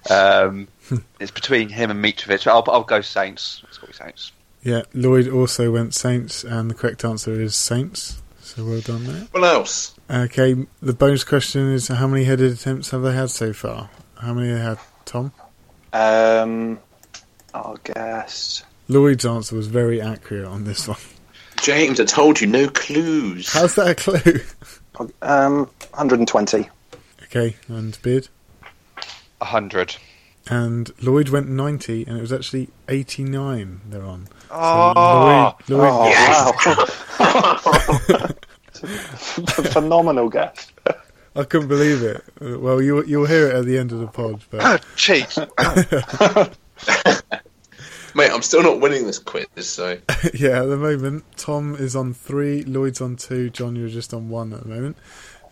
um, it's between him and Mitrovic. I'll, I'll go Saints. It's got Saints. Yeah, Lloyd also went Saints, and the correct answer is Saints. So well done there. What else? Okay, the bonus question is how many headed attempts have they had so far? How many have they had, Tom? Um, I'll guess. Lloyd's answer was very accurate on this one. James, I told you, no clues. How's that a clue? Um, 120. Okay, and Beard? 100. And Lloyd went 90, and it was actually 89 they're on. So Oh, Lloyd, Lloyd, Oh, wow. Phenomenal guess. I couldn't believe it. Well, you, you'll hear it at the end of the pod, but ah, cheat. Mate, I'm still not winning this quiz, so. yeah, at the moment, Tom is on three, Lloyd's on two, John, you're just on one at the moment.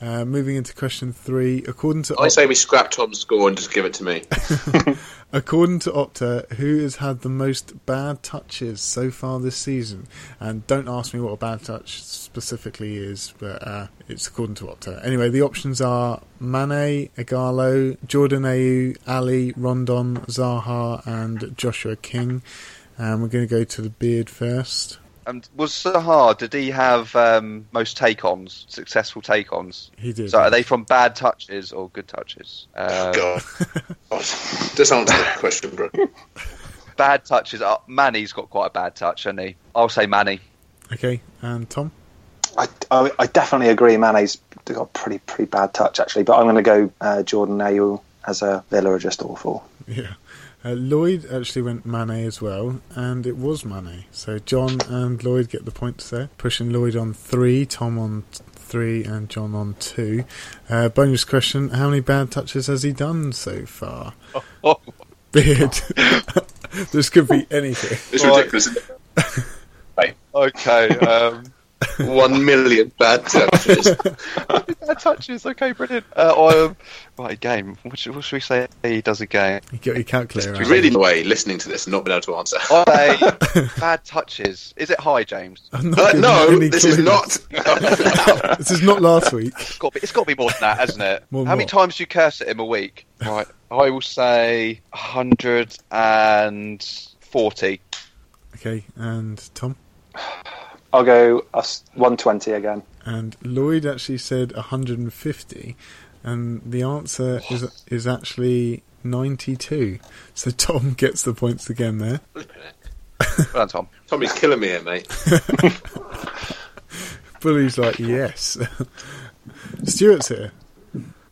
Uh, moving into question three, according to I say we scrap Tom's score and just give it to me. According to Opta, who has had the most bad touches so far this season? And don't ask me what a bad touch specifically is, but uh, it's according to Opta. Anyway, the options are Mane, Ighalo, Jordan Ayew, Alli, Rondon, Zaha, and Joshua King. And we're going to go to the beard first. And was Zaha, did he have um, most take-ons, successful take-ons? He did. So are they from bad touches or good touches? Uh, God. God. Just answer the question, bro. bad touches. Uh, Manny's got quite a bad touch, hasn't he? I'll say Manny. Okay, and Tom? I, I, I definitely agree. Mane's got pretty pretty bad touch actually, but I'm going to go uh, Jordan Ayew as a Villa are just awful. Yeah. Uh, Lloyd actually went Mane as well, and it was Mane. So John and Lloyd get the points there, pushing Lloyd on three, Tom on t- three, and John on two. Uh, bonus question: How many bad touches has he done so far? Oh, Beard. this could be anything. It's ridiculous. okay. Um, One million bad touches. bad touches. Okay, brilliant. Uh, I, um, right, game. What should, what should we say he does a game? You got your calculator You're out. really in the way listening to this and not being able to answer. I say bad touches. Is it high, James? Uh, no, any this is not. this is not last week. It's got to be, it's got to be more than that, hasn't it? More How than many times do you curse at him a week? Right, I will say 140. Okay, and Tom I'll go uh, 120 again. and Lloyd actually said 150, and the answer is is actually 92. So Tom gets the points again there. Well done, Tom. Tommy's killing me here, mate. Bully's like, yes. Stuart's here.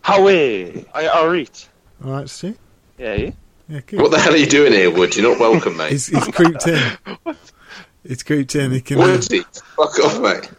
Howie, I alright. All right, Stu. Yeah, yeah. Yeah, good. What the hell are you doing here, Wood? You're not welcome, mate. He's, he's creeped in. He's creeped in. He can. Woody, fuck off, mate.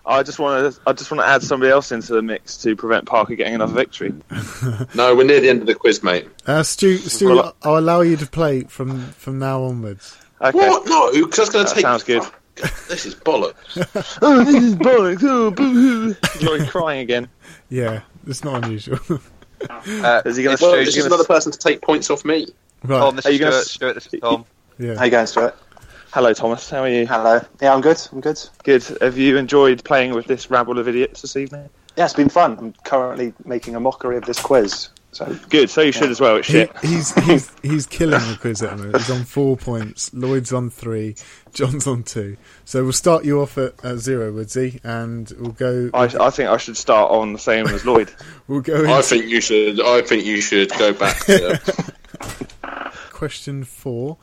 I just want to. I just want to add somebody else into the mix to prevent Parker getting another victory. No, we're near the end of the quiz, mate. Uh, Stu, Stu, Well, I'll allow you to play from from now onwards. Okay. What? No, because that's going to That take. sounds good. This is bollocks. oh, this is bollocks. Oh, boo-hoo. He's already crying again. Yeah, it's not unusual. Uh, Is he gonna- it's Well, Stu- it's just another person to take points off me. right. Tom, this Are is you gonna Stuart, Stuart, this is Tom. How Yeah. you going, Stuart? Hello, Thomas. How are you? Hello. Yeah, I'm good. I'm good. Good. Have you enjoyed playing with this rabble of idiots this evening? Yeah, it's been fun. I'm currently making a mockery of this quiz. So Good, so you should as well. It's He, shit. he's he's he's killing the quiz at the moment. He's on four points. Lloyd's on three. John's on two. So we'll start you off at, at zero, Woodsy, and we'll go. I, I think I should start on the same as Lloyd. We'll go I think you should. I think you should go back to. question four.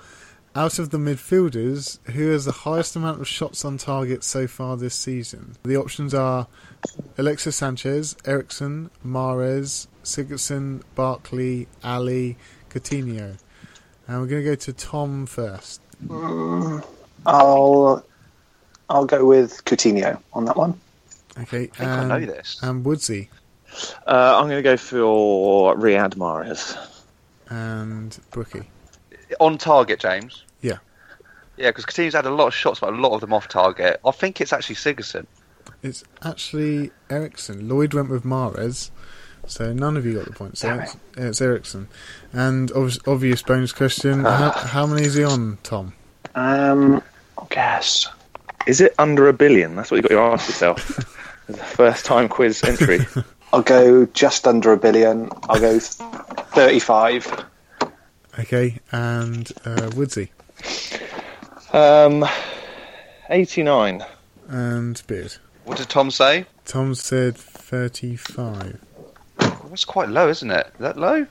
Out of the midfielders, who has the highest amount of shots on target so far this season? The options are Alexis Sanchez, Eriksen, Mahrez, Sigurdsson, Barkley, Alli, Coutinho. And we're going to go to Tom first. I'll I'll go with Coutinho on that one. Okay, I think I know this. and Woodsy Uh, I'm going to go for Riyad Mahrez. and Brookie. On target, James. Yeah. Yeah, because Coutinho's had a lot of shots, but a lot of them off target. I think it's actually Sigurdsson. It's actually Eriksen. Lloyd went with Mahrez, so none of you got the point. So Damn it's, it's Eriksen. And obvious, obvious bonus question: how, how many is he on, Tom? Um, I guess Is it under a billion? That's what you've got to ask yourself. First time quiz entry. I'll go just under a billion. I'll go thirty-five. Okay, and uh, Woodsy Um, 89. and Beard. What did Tom say? Tom said thirty-five. That's quite low, isn't it? Is that low?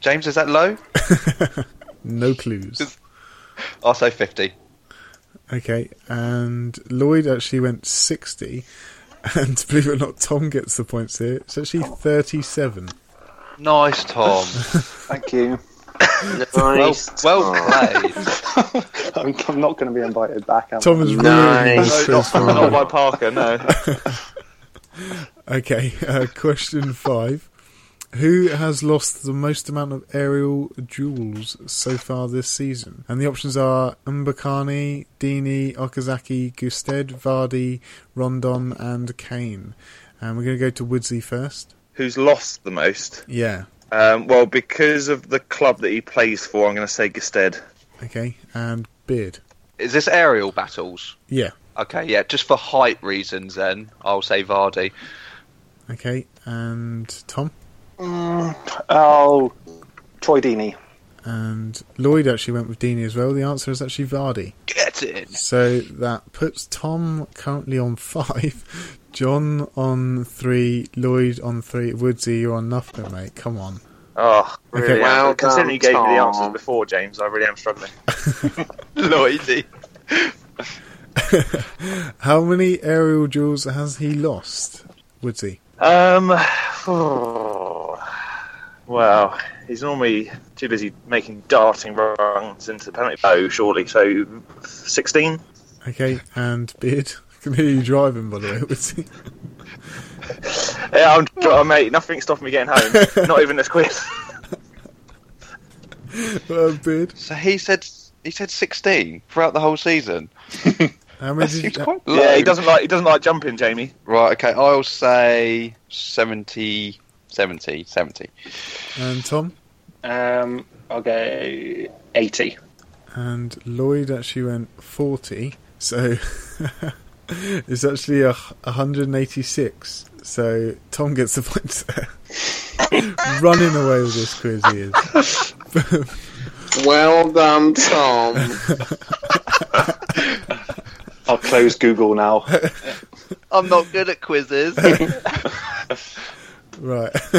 James, is that low? No clues. I'll say 50. Okay, and Lloyd actually went sixty. And believe it or not, Tom gets the points here. It's actually thirty-seven. Nice, Tom. Thank you. well, well played. I'm, I'm not going to be invited back. am Tom is ruining Nice. this No, not, not by Parker, no. Okay, uh, question five. Who has lost the most amount of aerial duels so far this season? And the options are Mbokani, Deeney, Okazaki, Gestede, Vardy, Rondon, and Kane. And we're going to go to Woodsy first. Who's lost the most? Yeah. Um, well, because of the club that he plays for, I'm going to say Gestede. Okay. And Beard. Is this aerial battles? Yeah. Okay, yeah, just for height reasons then, I'll say Vardy. Okay. And Tom. Oh, Troy Deeney. And Lloyd actually went with Deeney as well. The answer is actually Vardy. Get in! So that puts Tom currently on five, John on three, Lloyd on three, Woodsy, you're on nothing, mate. Come on. Oh, Okay. really? Well am. Considering done, you gave me the answers before, James, I really am struggling. Lloydie. How many aerial duels has he lost, Woodsy? Um, well, he's normally too busy making darting runs into the penalty bow, surely. So, 16? Okay, and Beard. I can hear you driving, by the way, Woodsy. Yeah, I'm, oh, mate, nothing stopping me getting home. Not even this quiz. Uh, Beard. So he said he said 16 throughout the whole season. How many did you, quite low. yeah, he doesn't like he doesn't like jumping, Jamie. Right, okay, I'll say 70, 70, 70. and Tom? Um, I'll go eighty. And Lloyd actually went 40, so it's actually a 186. So Tom gets the points there. Running away with this quiz, he is. well done, Tom. I'll close Google now. I'm not good at quizzes. Right.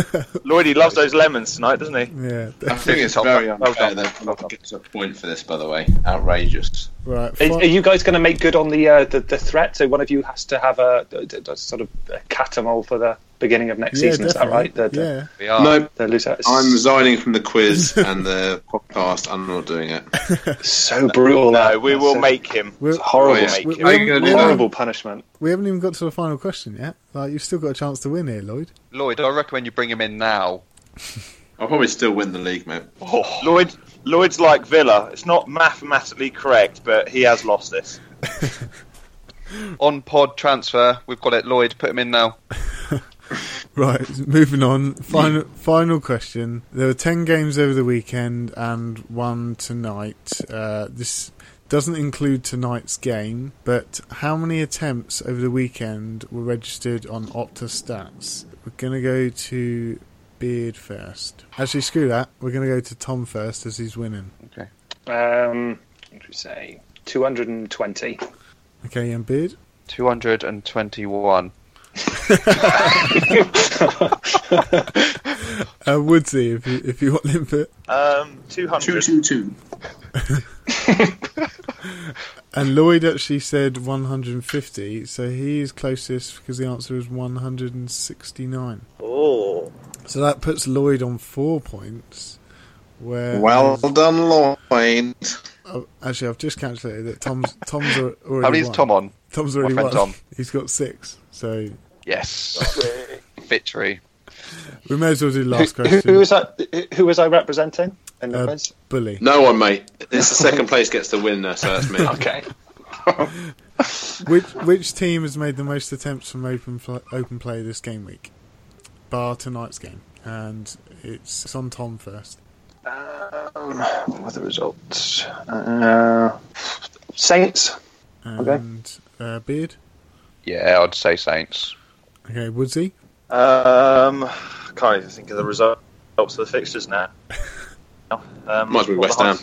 Lloydie loves those lemons tonight, doesn't he? yeah. I think it's Tom. very Well unfair done. that not gets a point for this, by the way. Outrageous. Right. Are, are you guys going to make good on the, uh, the the threat? So one of you has to have a, a, a sort of a catamol for the beginning of next yeah, season. Is that right? The, the, yeah. we are. No. I'm resigning from the quiz and the podcast. I'm not doing it. so brutal. No, that. we will a- make him. We're, horrible. Oh, yeah. Make we, him. Are you we, gonna we do haven't, horrible punishment. we haven't even got to the final question yet. Like, you've still got a chance to win here, Lloyd. Lloyd, I recommend you bring him in now. I'll probably still win the league, mate. Oh. Lloyd Lloyd's like Villa. It's not mathematically correct, but he has lost this. On pod transfer, we've got it. Lloyd, put him in now. Right, moving on. Final final question. There were ten games over the weekend and one tonight. Uh, this doesn't include tonight's game, but how many attempts over the weekend were registered on Opta Stats? We're going to go to Beard first. Actually, screw that. We're going to go to Tom first as he's winning. Okay. Um, what should we say? 220. Okay, and Beard? 221. Uh, Woodsy, if you, if you want input. Um, 200. Two two two. And Lloyd actually said 150, so he is closest because the answer is 169. Oh. So that puts Lloyd on four points. Where Well done, Lloyd. oh, actually, I've just calculated that Tom's Tom's already. How many is won. Tom on? Tom's My already friend won. Tom. He's got six. So Yes. Victory. we may as well do the last who, question. who was that? Who was I representing in the Uh, quiz? Bully. No one, mate. It's the second place gets the winner, so that's me. Okay. Which which team has made the most attempts from open pl- open play this game week? Bar tonight's game, and it's, it's on Tom first. Um, what were the results? Uh, Saints. Okay. And uh, Beard. Yeah, I'd say Saints. Okay, Woodsy. Um, can't even think of the results of the fixtures now. Um, Might be West the Ham.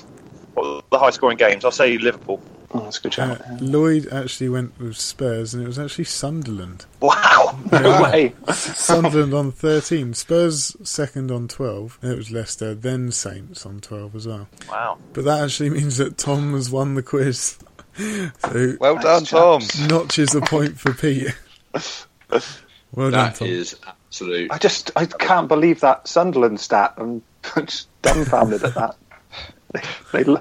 What are the high scoring games? I'll say Liverpool. Oh, that's a good Uh. Lloyd actually went with Spurs, and it was actually Sunderland. Wow. No way. Sunderland on 13. Spurs second on 12. And it was Leicester, then Saints on 12 as well. Wow. But that actually means that Tom has won the quiz. so Well done, Tom. notches a point for Pete. Well done, That Tom. is absolute. I just I can't believe that Sunderland stat. I'm just dumbfounded at that. They, they,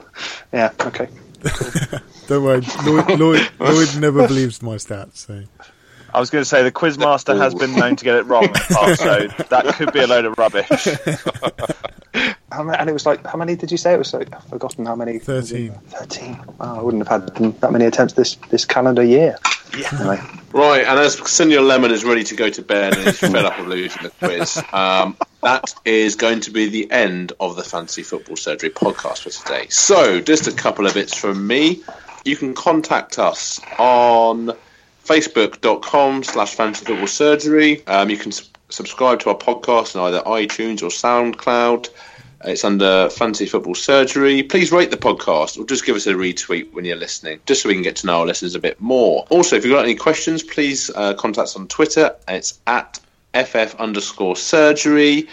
yeah. Okay. Don't worry, Lloyd, Lloyd, Lloyd never believes my stats. So I was going to say the quizmaster has been known to get it wrong in the past, so that could be a load of rubbish. And it was like how many did you say? It was like I've forgotten how many. 13. Thirteen. Wow, I wouldn't have had that many attempts this this calendar year. Yeah. Anyway, Right, and as Senior Lemon is ready to go to bed and he's fed up of losing the quiz, um, that is going to be the end of the Fancy Football Surgery podcast for today. So, just a couple of bits from me. You can contact us on facebook.com slash fancy football surgery. Um, you can subscribe to our podcast on either iTunes or SoundCloud. It's under Fancy Football Surgery. Please rate the podcast or just give us a retweet when you're listening, just so we can get to know our listeners a bit more. Also, if you've got any questions, please uh, contact us on Twitter. It's at FF underscore surgery.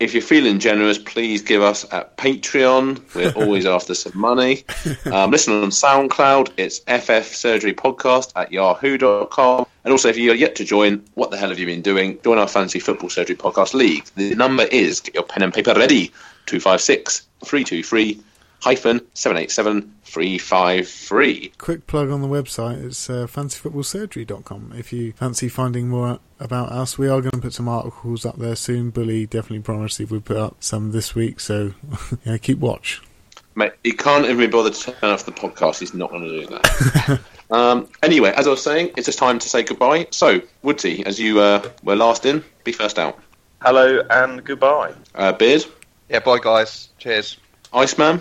If you're feeling generous, please give us at Patreon. We're always after some money. Um, listen on SoundCloud. It's FF Surgery Podcast at yahoo.com. And also, if you're yet to join, what the hell have you been doing? Join our Fancy Football Surgery Podcast League. The number is, get your pen and paper ready, 256 323 hyphen 787 353. quick plug on the website. It's uh, fancyfootballsurgery.com. If you fancy finding more about us, we are going to put some articles up there soon. Bully definitely promised he would put up some this week, so yeah, keep watch. Mate, he can't even be bothered to turn off the podcast. He's not going to do that. um, anyway, as I was saying, it's just time to say goodbye. So, Woodsy, as you uh, were last in, be first out. Hello and goodbye. Uh, Beard, Yeah, bye, guys. Cheers. Iceman,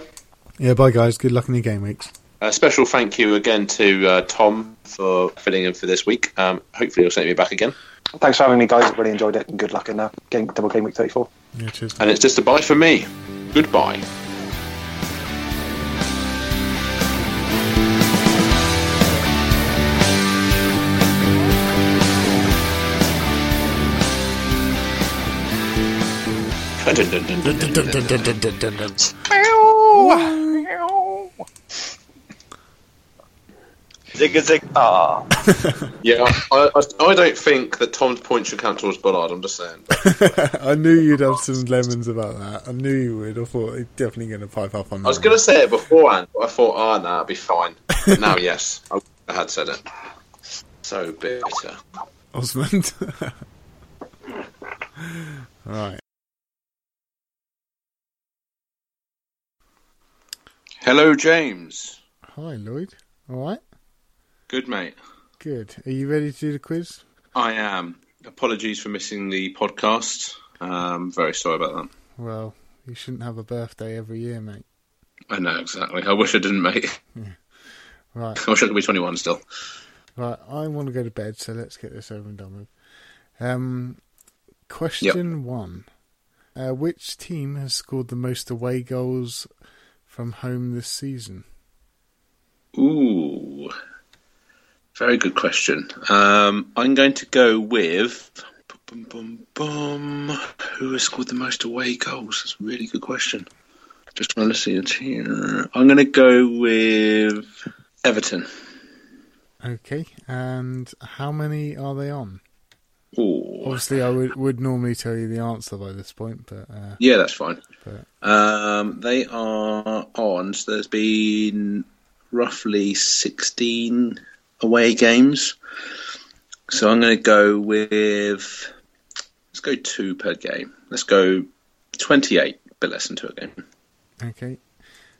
Yeah, bye guys. Good luck in your game weeks. a special thank you again to uh, Tom for filling in for this week. Um, hopefully, he'll send me back again. thanks for having me, guys. Really enjoyed it, and good luck in uh, game double game week thirty four. Yeah, cheers. And it's just a bye for me. Goodbye. Zig a zig. Ah. Yeah, I, I, I don't think that Tom's point should count towards Bullard. I'm just saying. I knew you'd have some lemons about that. I knew you would. I thought he's definitely going to pipe up on that. I was going to say it beforehand, but I thought, ah, oh, no, it'll be fine. But now, yes, I, I had said it. So bitter. Osmond. right. Hello, James. Hi, Lloyd. All right. Good, mate. Good. Are you ready to do the quiz? I am. Apologies for missing the podcast. Um, very sorry about that. Well, you shouldn't have a birthday every year, mate. I know exactly. I wish I didn't, mate. Right. I wish I could be 21 still. Right, I want to go to bed, so let's get this over and done with. Um, question one: Uh, which team has scored the most away goals from home this season? Ooh, very good question. Um, I'm going to go with. Bum, bum, bum, who has scored the most away goals? That's a really good question. Just trying to see it here. I'm going to go with Everton. Okay, and how many are they on? Obviously, I would, would normally tell you the answer by this point, but, uh, Yeah, that's fine. but Um, they are on. So there's been roughly 16 away games. So I'm going to go with. Let's go two per game. Let's go 28, but less than two a game. okay.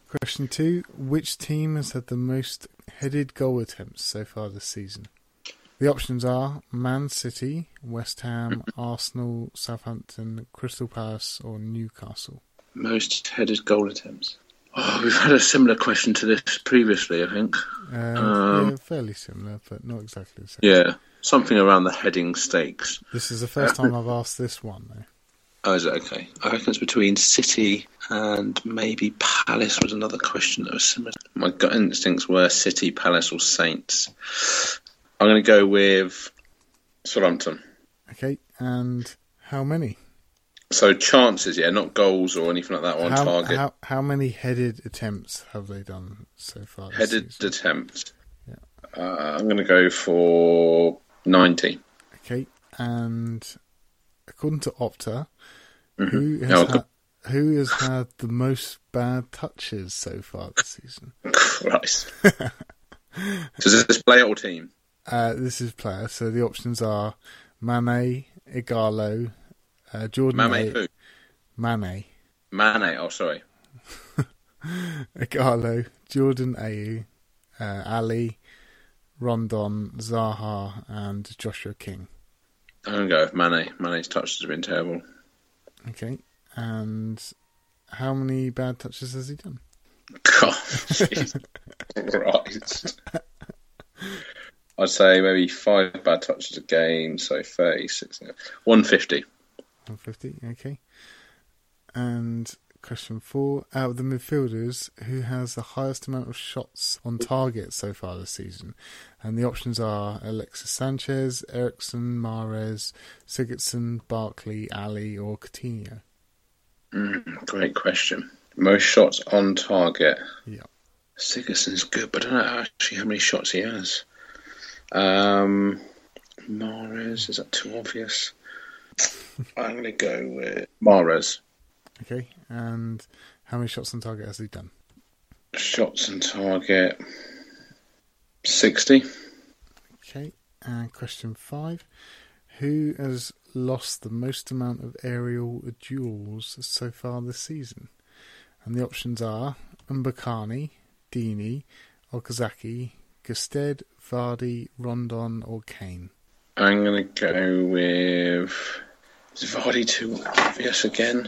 Question two: Which team has had the most headed goal attempts so far this season? The options are Man City, West Ham, Arsenal, Southampton, Crystal Palace, or Newcastle. Most headed goal attempts. Oh, we've had a similar question to this previously, I think. Um, Um, yeah, fairly similar, but not exactly the same. Yeah, something around the heading stakes. This is the first time I've asked this one, though. Oh, is it okay? I reckon it's between City and maybe Palace was another question that was similar. My gut instincts were City, Palace, or Saints. I'm going to go with Southampton. Okay, and how many? So chances, yeah, not goals or anything like that on how, target. How, how many headed attempts have they done so far? Headed season? attempt. Yeah. Uh, I'm going to go for 90. Okay, and according to Opta, Mhm. who has Oh, had, who has had the most bad touches so far this season? Christ. Does this play or team? Uh, this is player, so the options are Mane, Ighalo, uh, Jordan Mame A- who? Mane, Mane, oh, sorry. Ighalo, Jordan Ayew, uh, Alli, Rondon, Zaha, and Joshua King. I'm going to go with Mane. Mane's touches have been terrible. Okay, and how many bad touches has he done? God, Christ. I'd say maybe five bad touches a game, so 36. 150. 150, okay. And question four out of the midfielders, who has the highest amount of shots on target so far this season? And the options are Alexis Sanchez, Eriksen, Mahrez, Sigurdsson, Barkley, Alli, or Coutinho. Mm, great question. Most shots on target. Yeah. Sigurdsson's good, but I don't know actually how many shots he has. Um, Mahrez, is that too obvious? I'm going to go with Mahrez. Okay, and how many shots on target has he done? Shots on target 60. Okay, and question five. Who has lost the most amount of aerial duels so far this season? And the options are Mbokani, Deeney, Okazaki, Gestede, Vardy, Rondon, or Kane. I'm going to go with. Is Vardy too obvious again?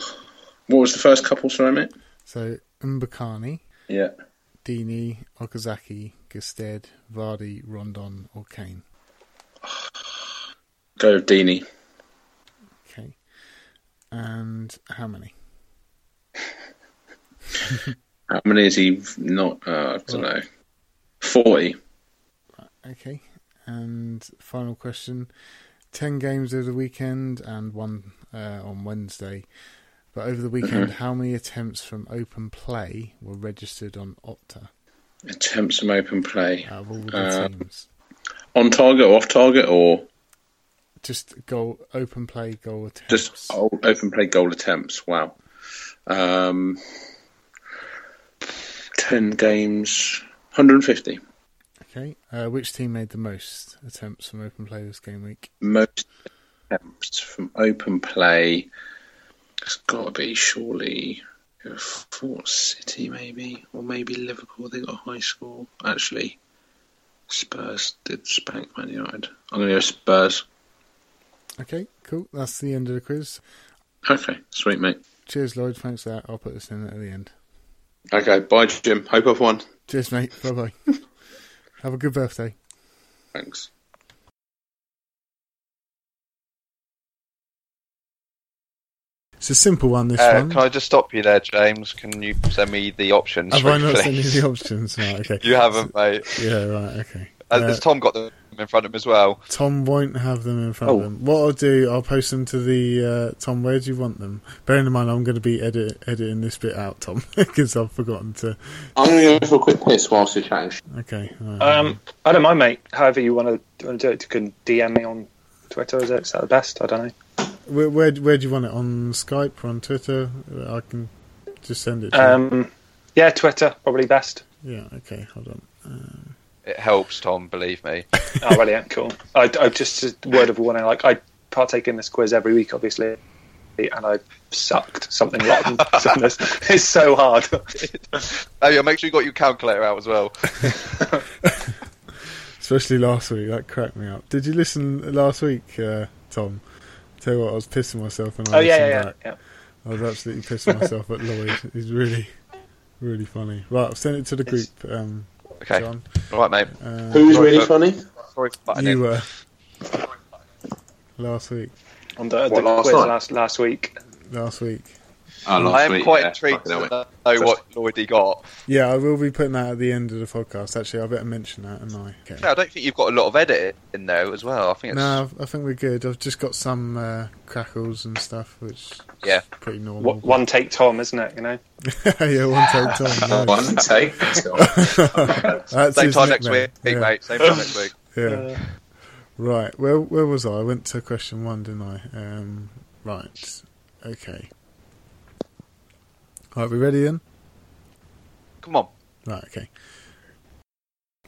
What was the first couple, sorry, mate? So Mbokani, Yeah. Deeney, Okazaki, Gestede, Vardy, Rondon, or Kane. Go with Deeney. Okay. And how many? How many is he not? Uh, I don't know. 40. Okay. And final question. 10 games over the weekend and one uh, on Wednesday. But over the weekend, how many attempts from open play were registered on Opta Attempts from open play. out of all the Uh, teams? On target or off target or Just goal, open play goal attempts. just open play goal attempts? Wow. Um, 10 games, 150. Okay. Uh, which team made the most attempts from open play this game week? Most attempts from open play. It's got to be surely Fort City, maybe, or maybe Liverpool. They got a high score. Actually, Spurs did spank Man United. I'm going to go Spurs. Okay, cool. That's the end of the quiz. Okay, sweet mate. Cheers, Lloyd. Thanks for that. I'll put this in at the end. Okay, bye, Jim. Hope I've won. Cheers, mate. Bye bye. Have a good birthday. Thanks. It's a simple one. This Uh, one. can I just stop you there, James? Can you send me the options? Have I not sent you the options? Right, okay. You haven't, mate. Yeah, right, okay. Uh, has Tom got them in front of him as well? Tom won't have them in front Oh. of him. What I'll do, I'll post them to the uh, Tom. Where do you want them? Bearing in mind, I'm going to be edit, editing this bit out, Tom, because I've forgotten to. I'm going to go for a quick piss whilst you're chatting. Okay. all right. Um, I don't mind, mate. However you want to, want to do it, you can DM me on Twitter. Is it? Is that the best? I don't know. where, where where do you want it? On Skype or on Twitter? I can just send it. to you. Um, yeah, Twitter probably best. Yeah. Okay. Hold on. Um, It helps, Tom. Believe me. Oh, brilliant, cool. I, I just a word of warning. Like I partake in this quiz every week, obviously, and I sucked something rotten. This- it's so hard. Oh yeah, make sure you got your calculator out as well. especially last week, that cracked me up. Did you listen last week, uh, Tom? Tell you what, I was pissing myself when I oh yeah, listened yeah, yeah. back. yeah. I was absolutely pissing myself at Lloyd. He's really, really funny. Right, I've sent it to the group, um, Okay, John. all right, mate. Uh, Who's Right, really but- funny? Sorry for you were last week. On the, the What, last quiz night? last last week. Last week. Oh, last I am week, quite yeah. intrigued to know what Lloydie got. Yeah, I will be putting that at the end of the podcast. Actually, I better mention that, and I. Okay. Yeah, I don't think you've got a lot of edit in there as well. I think it's No, I think we're good. I've just got some uh, crackles and stuff, which Yeah. is pretty normal. What, one take Tom, isn't it? You know. yeah, one take time. nice. One take. That's same his time next week, yeah. mate. Same time next week. Yeah. Right. Where where was I? I went to question one, didn't I? Um, right. Okay. Right, we ready then? Come on. Right. Okay.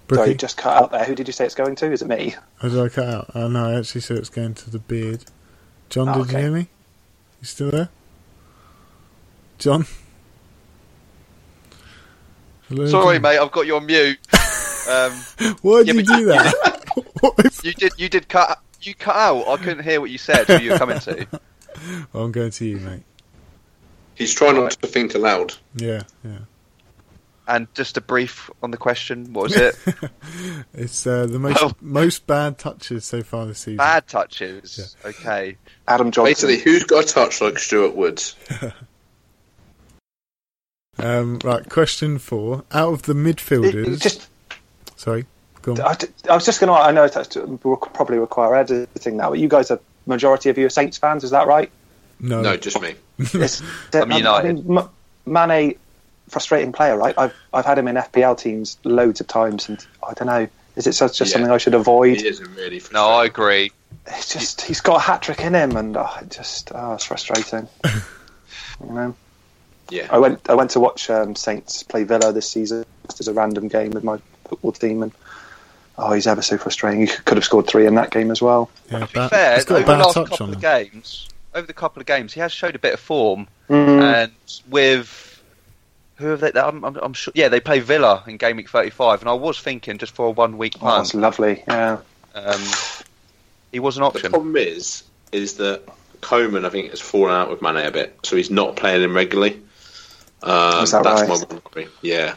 Sorry, Brookie, you just cut out there. Who did you say it's going to? Is it me? how did I cut out? Oh no, I actually said it's going to the beard. John, Oh, did okay. you hear me? You still there? John. Hello, Sorry, John? mate. I've got you on mute. Um, Why did Yeah, you do that? What is- you did. You did cut. You cut out. I couldn't hear what you said. Who you were coming to? I'm going to you, mate. He's trying not to think aloud. Yeah, yeah. And just a brief on the question. What was it? It's uh, the most Oh. most bad touches so far this season. Bad touches. Okay. Adam Johnson. Basically, who's got a touch like Stuart Woods? Um, right, question four. Out of the midfielders, it just sorry, go on. I, d- I was just going to. I know that will probably require editing now, but you guys are majority of you are Saints fans. Is that right? No, No, just me. It's, I'm United. I mean, M- Mane, frustrating player, right? I've I've had him in FPL teams loads of times, and I don't know. Is it just, just Yeah. something I should avoid? He isn't really. No, I agree. It's just he's got a hat trick in him, and oh, it just oh, it's frustrating. you know, Yeah. I went I went to watch um, Saints play Villa this season just as a random game with my football team, and oh, he's ever so frustrating. He could have scored three in that game as well. yeah, To be bad- fair, he's got over a the last couple on of games, over the couple of games, he has showed a bit of form. Mm. And with who have they? I'm, I'm, I'm sure. Yeah, they play Villa in game week 35, and I was thinking just for a one week Oh, that's lovely. Yeah. um, he was an option. The problem is, is that Koeman, I think, has fallen out with Mane a bit, so he's not playing him regularly. Um, Is that that's right? my worry. Yeah,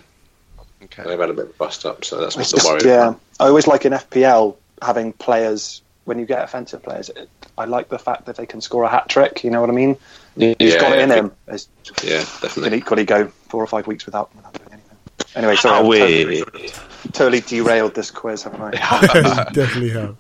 Okay. they've had a bit of a bust up, so that's It's what's the just, worry. yeah, I always like in FPL having players when you get offensive players. It, I like the fact that they can score a hat trick. You know what I mean? He's Yeah, got it in yeah. him. It's, Yeah, can definitely. equally go four or five weeks without, without doing anything. Anyway, sorry, ah, Oh, I've totally, totally derailed this quiz, haven't I? Definitely have.